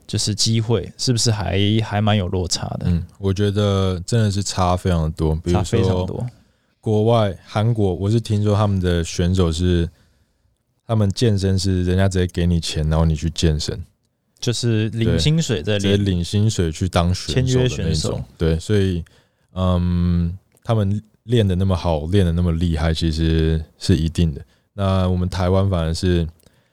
就是机会，是不是还还蛮有落差的？嗯，我觉得真的是差非常多。比如说，国外韩国，我是听说他们的选手是，他们健身是人家直接给你钱，然后你去健身，就是领薪水在领领薪水去当选手的那种。对，所以嗯，他们。练的那么好，练的那么厉害，其实是一定的。那我们台湾反而是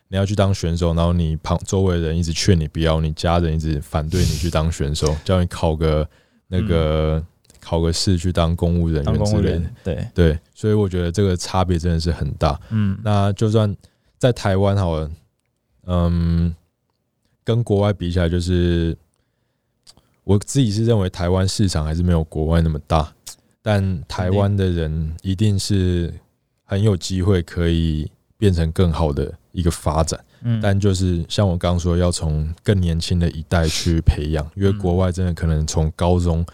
你要去当选手，然后你旁周围人一直劝你不要，你家人一直反对你去当选手，叫你考个那个考个试去当公务人员之类的。对对，所以我觉得这个差别真的是很大。嗯，那就算在台湾好了，嗯，跟国外比起来，就是我自己是认为台湾市场还是没有国外那么大。但台湾的人一定是很有机会可以变成更好的一个发展，嗯，但就是像我刚刚说，要从更年轻的一代去培养，因为国外真的可能从高中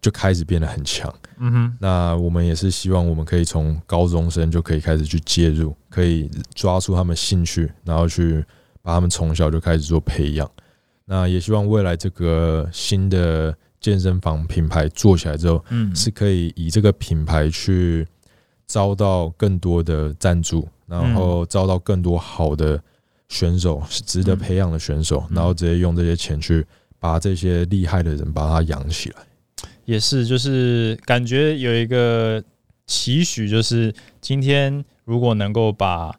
就开始变得很强，嗯哼，那我们也是希望我们可以从高中生就可以开始去介入，可以抓住他们兴趣，然后去把他们从小就开始做培养，那也希望未来这个新的。健身房品牌做起来之后，嗯，是可以以这个品牌去招到更多的赞助，然后招到更多好的选手，是值得培养的选手，然后直接用这些钱去把这些厉害的人把他养起来。也是，就是感觉有一个期许，就是今天如果能够把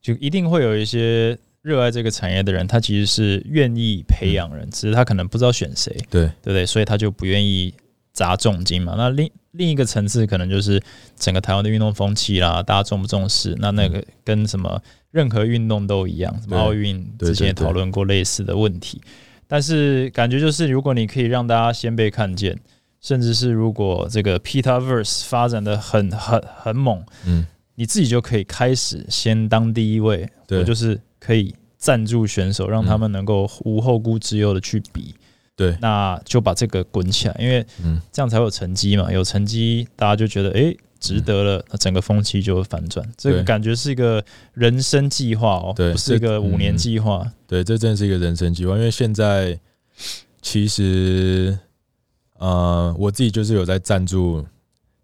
就一定会有一些热爱这个产业的人，他其实是愿意培养人，只是他可能不知道选谁，对对不对？所以他就不愿意砸重金嘛。那另另一个层次，可能就是整个台湾的运动风气啦，大家重不重视？那那个跟什么任何运动都一样，什么奥运之前也讨论过类似的问题。但是感觉就是，如果你可以让大家先被看见，甚至是如果这个 Petaverse 发展的很很很猛，嗯，你自己就可以开始先当第一位，对，就是可以赞助选手，让他们能够无后顾之忧的去比。对，那就把这个滚起来，因为这样才有成绩嘛。有成绩，大家就觉得哎，值得了，那整个风气就会反转。这个感觉是一个人生计划哦，不是一个五年计划。对，这真的是一个人生计划。因为现在其实，呃，我自己就是有在赞助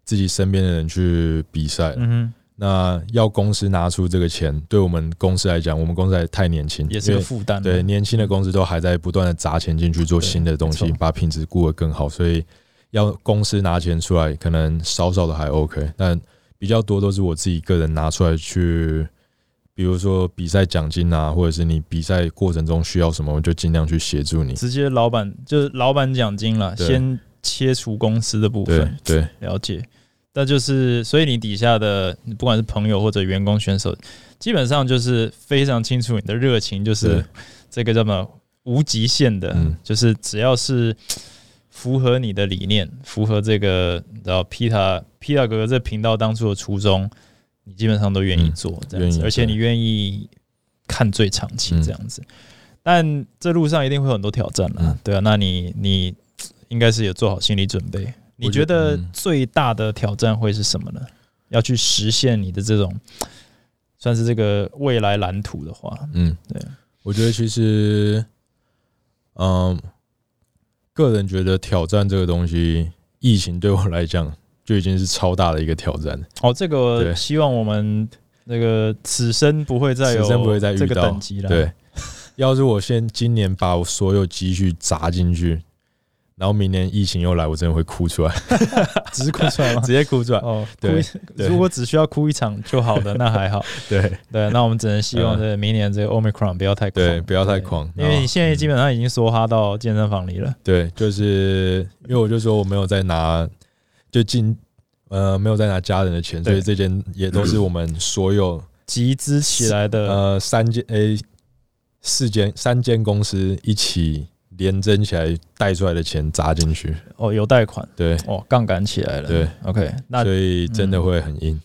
自己身边的人去比赛。嗯哼。那要公司拿出这个钱，对我们公司来讲，我们公司还太年轻，也是个负担。对，年轻的公司都还在不断的砸钱进去做新的东西，把品质顾得更好。所以要公司拿钱出来，可能少少的还 OK，但比较多都是我自己个人拿出来去，比如说比赛奖金啊，或者是你比赛过程中需要什么，我就尽量去协助你。直接老板就是老板奖金了，先切除公司的部分。对，了解。那就是，所以你底下的不管是朋友或者员工选手，基本上就是非常清楚你的热情，就是这个叫什么无极限的，就是只要是符合你的理念，符合这个然后皮塔皮塔哥哥这频道当初的初衷，你基本上都愿意做这样子，而且你愿意看最长期这样子。但这路上一定会有很多挑战啊，对啊，那你你应该是有做好心理准备。你觉得最大的挑战会是什么呢？要去实现你的这种算是这个未来蓝图的话，嗯，对，我觉得其实，嗯，个人觉得挑战这个东西，疫情对我来讲就已经是超大的一个挑战。哦，这个希望我们那个此生不会再有，此生不会再遇到等级了。对，要是我先今年把我所有积蓄砸进去。然后明年疫情又来，我真的会哭出来，只是哭出来吗？直接哭出来哦。对，如果只需要哭一场就好的，那还好。对对，那我们只能希望这明年这个 Omicron 不要太对，不要太狂，因为你现在基本上已经梭哈到健身房里了。对，就是因为我就说我没有在拿，就进呃没有在拿家人的钱，所以这间也都是我们所有 集资起来的呃三间 A 四间三间公司一起。连增起来贷出来的钱砸进去。哦，有贷款？对。哦，杠杆起来了。对，OK，那所以真的会很硬，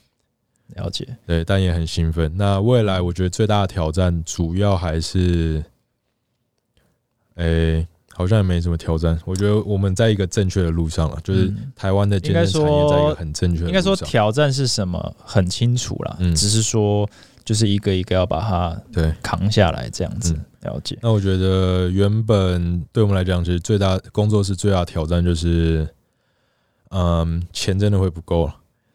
了解。对，但也很兴奋。那未来我觉得最大的挑战主要还是，哎，好像也没什么挑战。我觉得我们在一个正确的路上了，就是台湾的健身产业在一个很正确。应该说挑战是什么很清楚了，嗯，只是说。就是一个一个要把它对扛下来这样子了解。那我觉得原本对我们来讲，其实最大工作室最大挑战就是，嗯，钱真的会不够了，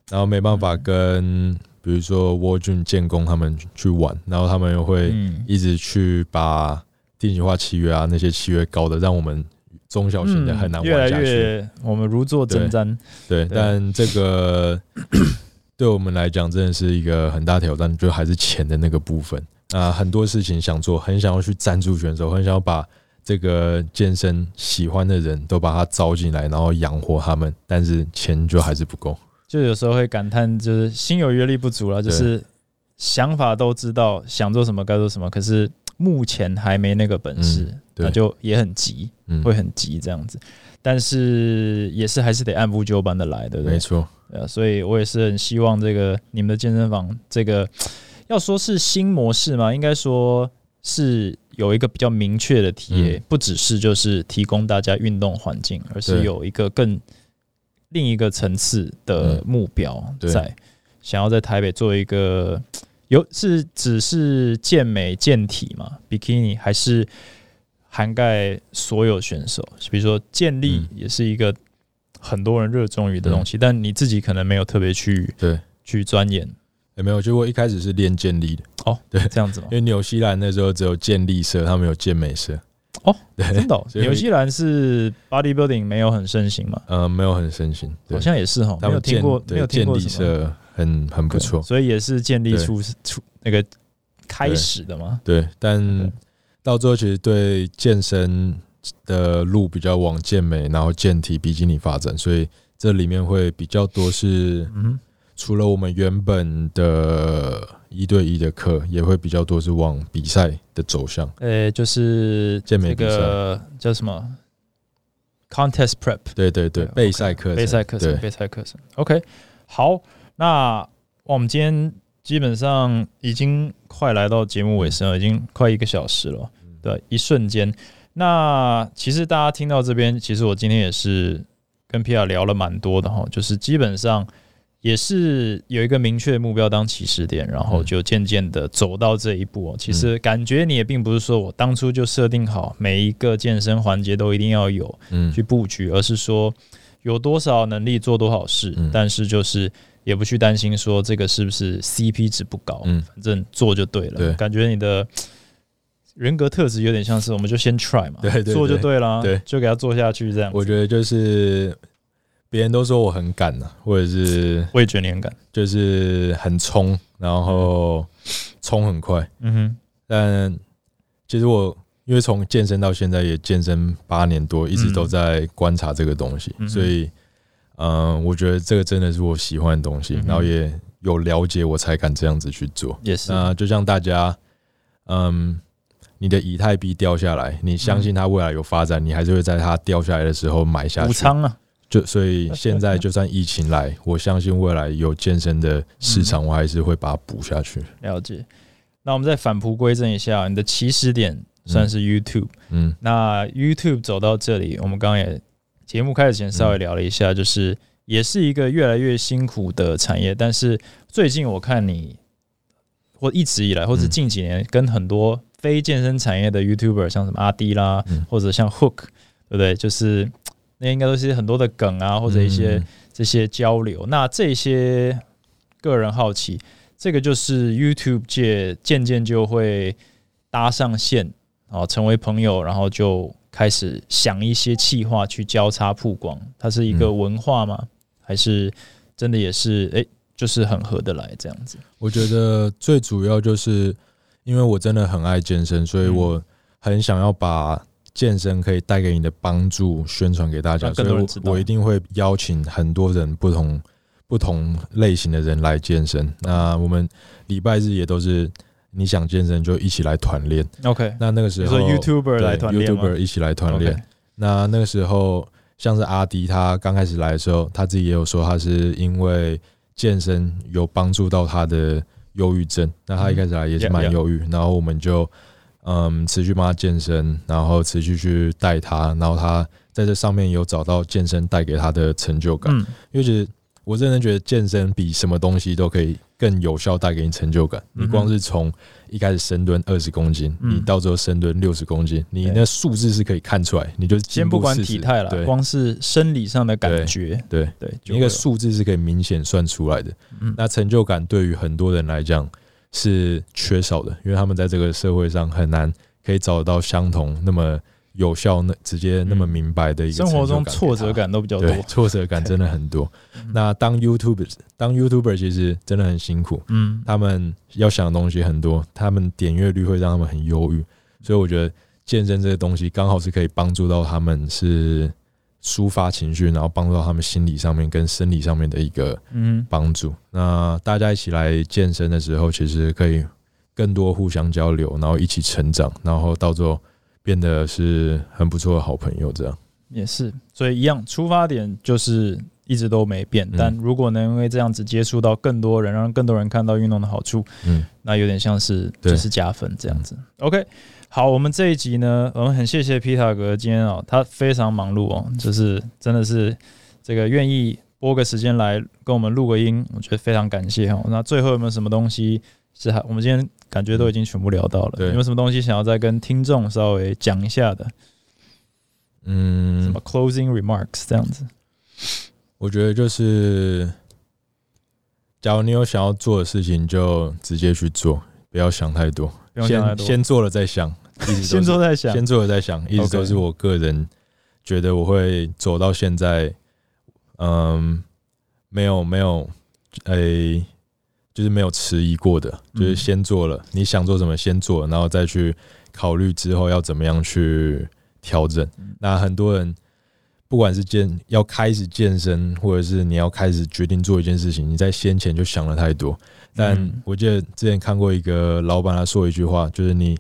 然后没办法跟比如说沃俊建工他们去玩，然后他们又会一直去把定型化契约啊那些契约搞得让我们中小型的很难玩下去。我们如坐针毡。对，但这个。对我们来讲，真的是一个很大挑战，就还是钱的那个部分啊。很多事情想做，很想要去赞助选手，很想要把这个健身喜欢的人都把他招进来，然后养活他们，但是钱就还是不够。就有时候会感叹，就是心有余力不足了，就是想法都知道想做什么该做什么，可是目前还没那个本事，那就也很急，会很急这样子。但是也是还是得按部就班的来，对不对？没错。呃，所以我也是很希望这个你们的健身房，这个要说是新模式嘛，应该说是有一个比较明确的体不只是就是提供大家运动环境，而是有一个更另一个层次的目标在，想要在台北做一个有是只是健美健体嘛，bikini 还是涵盖所有选手，比如说健力也是一个。很多人热衷于的东西，但你自己可能没有特别去对去钻研，也没有。就我一开始是练健力的哦，对，这样子吗？因为纽西兰那时候只有健力社，他们有健美社哦，对，真的。纽西兰是 bodybuilding 没有很盛行嘛？呃，没有很盛行，好像也是哈，没有听过，没有听过健力社很很不错，所以也是建立出出那个开始的嘛。对，但到最后其实对健身的路比较往健美，然后健体、比基尼发展，所以这里面会比较多是，嗯，除了我们原本的一对一的课，也会比较多是往比赛的走向。呃，就是健美个叫什么？Contest prep？对对对，备赛课程，备赛课程，备赛课程。OK，好，那我们今天基本上已经快来到节目尾声了，已经快一个小时了。对，一瞬间。那其实大家听到这边，其实我今天也是跟皮亚聊了蛮多的哈，就是基本上也是有一个明确的目标当起始点，然后就渐渐的走到这一步。其实感觉你也并不是说我当初就设定好每一个健身环节都一定要有去布局，而是说有多少能力做多少事，但是就是也不去担心说这个是不是 CP 值不高，嗯，反正做就对了。对感觉你的。人格特质有点像是，我们就先 try 嘛，对，做就对了，对，就给他做下去这样。我觉得就是别人都说我很赶呢，或者是我也觉得你很赶，就是很冲，然后冲很快，嗯哼。但其实我因为从健身到现在也健身八年多，一直都在观察这个东西，所以嗯，我觉得这个真的是我喜欢的东西，然后也有了解我才敢这样子去做。也是，那就像大家，嗯。你的以太币掉下来，你相信它未来有发展，你还是会在它掉下来的时候买下去。补仓啊！就所以现在就算疫情来，我相信未来有健身的市场，我还是会把它补下去。了解。那我们再返璞归真一下，你的起始点算是 YouTube。嗯。那 YouTube 走到这里，我们刚刚也节目开始前稍微聊了一下，就是也是一个越来越辛苦的产业。但是最近我看你，或一直以来，或是近几年跟很多。非健身产业的 YouTuber，像什么阿迪啦，或者像 Hook，对不对？就是那应该都是很多的梗啊，或者一些这些交流。那这些个人好奇，这个就是 YouTube 界渐渐就会搭上线啊，成为朋友，然后就开始想一些气话去交叉曝光。它是一个文化吗？还是真的也是哎，就是很合得来这样子？我觉得最主要就是。因为我真的很爱健身，所以我很想要把健身可以带给你的帮助宣传给大家，所以我我一定会邀请很多人不同不同类型的人来健身。那我们礼拜日也都是你想健身就一起来团练。OK，那那个时候 YouTuber 来团练 YouTuber 一起来团练。那那个时候像是阿迪，他刚开始来的时候，他自己也有说，他是因为健身有帮助到他的。忧郁症，那他一开始来也是蛮忧郁，然后我们就嗯持续帮他健身，然后持续去带他，然后他在这上面有找到健身带给他的成就感，因为其实我真的觉得健身比什么东西都可以。更有效带给你成就感。你光是从一开始深蹲二十公斤，你到最后深蹲六十公斤，你那数字是可以看出来。你就先不管体态了，光是生理上的感觉，对对，一个数字是可以明显算出来的。那成就感对于很多人来讲是缺少的，因为他们在这个社会上很难可以找到相同那么。有效那直接那么明白的一个生活中挫折感都比较多，挫折感真的很多。那当 YouTuber 当 YouTuber 其实真的很辛苦，嗯，他们要想的东西很多，他们点阅率会让他们很忧郁，所以我觉得健身这个东西刚好是可以帮助到他们，是抒发情绪，然后帮助到他们心理上面跟生理上面的一个嗯。帮助。那大家一起来健身的时候，其实可以更多互相交流，然后一起成长，然后到最后。变得是很不错的好朋友，这样也是，所以一样出发点就是一直都没变。但如果能因为这样子接触到更多人，让更多人看到运动的好处，嗯，那有点像是就是加分这样子。OK，好，我们这一集呢，我们很谢谢皮塔哥今天哦，他非常忙碌哦，就是真的是这个愿意拨个时间来跟我们录个音，我觉得非常感谢哦。那最后有没有什么东西是还我们今天？感觉都已经全部聊到了，有没有什么东西想要再跟听众稍微讲一下的？嗯，什么 closing remarks 这样子？我觉得就是，假如你有想要做的事情，就直接去做，不要想太多，先先做了再想，先做再想，先做了再想，一直都是我个人觉得我会走到现在，嗯，没有没有，诶。就是没有迟疑过的，就是先做了，你想做什么先做，然后再去考虑之后要怎么样去调整。那很多人不管是健要开始健身，或者是你要开始决定做一件事情，你在先前就想了太多。但我记得之前看过一个老板他说一句话，就是你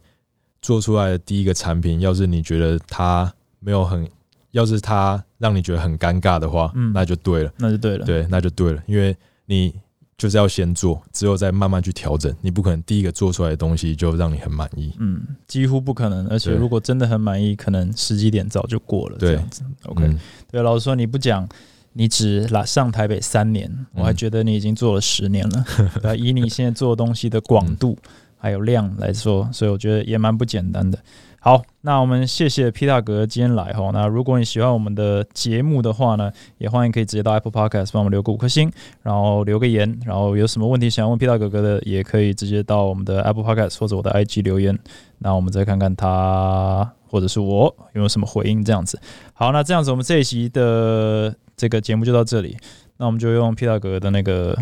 做出来的第一个产品，要是你觉得它没有很，要是它让你觉得很尴尬的话，嗯，那就对了，那就对了，对，那就对了，因为你。就是要先做，之后再慢慢去调整。你不可能第一个做出来的东西就让你很满意，嗯，几乎不可能。而且如果真的很满意，可能时机点早就过了。这样子，OK。对，老实说，你不讲，你只来上台北三年，我还觉得你已经做了十年了。以你现在做东西的广度还有量来说，所以我觉得也蛮不简单的。好，那我们谢谢皮大哥今天来哈。那如果你喜欢我们的节目的话呢，也欢迎可以直接到 Apple Podcast 帮我们留个五颗星，然后留个言，然后有什么问题想要问皮大哥哥的，也可以直接到我们的 Apple Podcast 或者我的 IG 留言，那我们再看看他或者是我有没有什么回应这样子。好，那这样子我们这一集的这个节目就到这里，那我们就用皮大哥的那个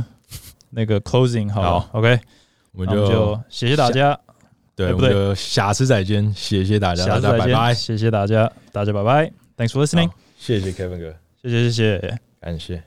那个 closing 好，OK，我们就谢谢大家。对，我们就下次再见，谢谢大家，大家拜拜，谢谢大家，大家拜拜，Thanks for listening，谢谢 Kevin 哥，谢谢谢谢，感谢。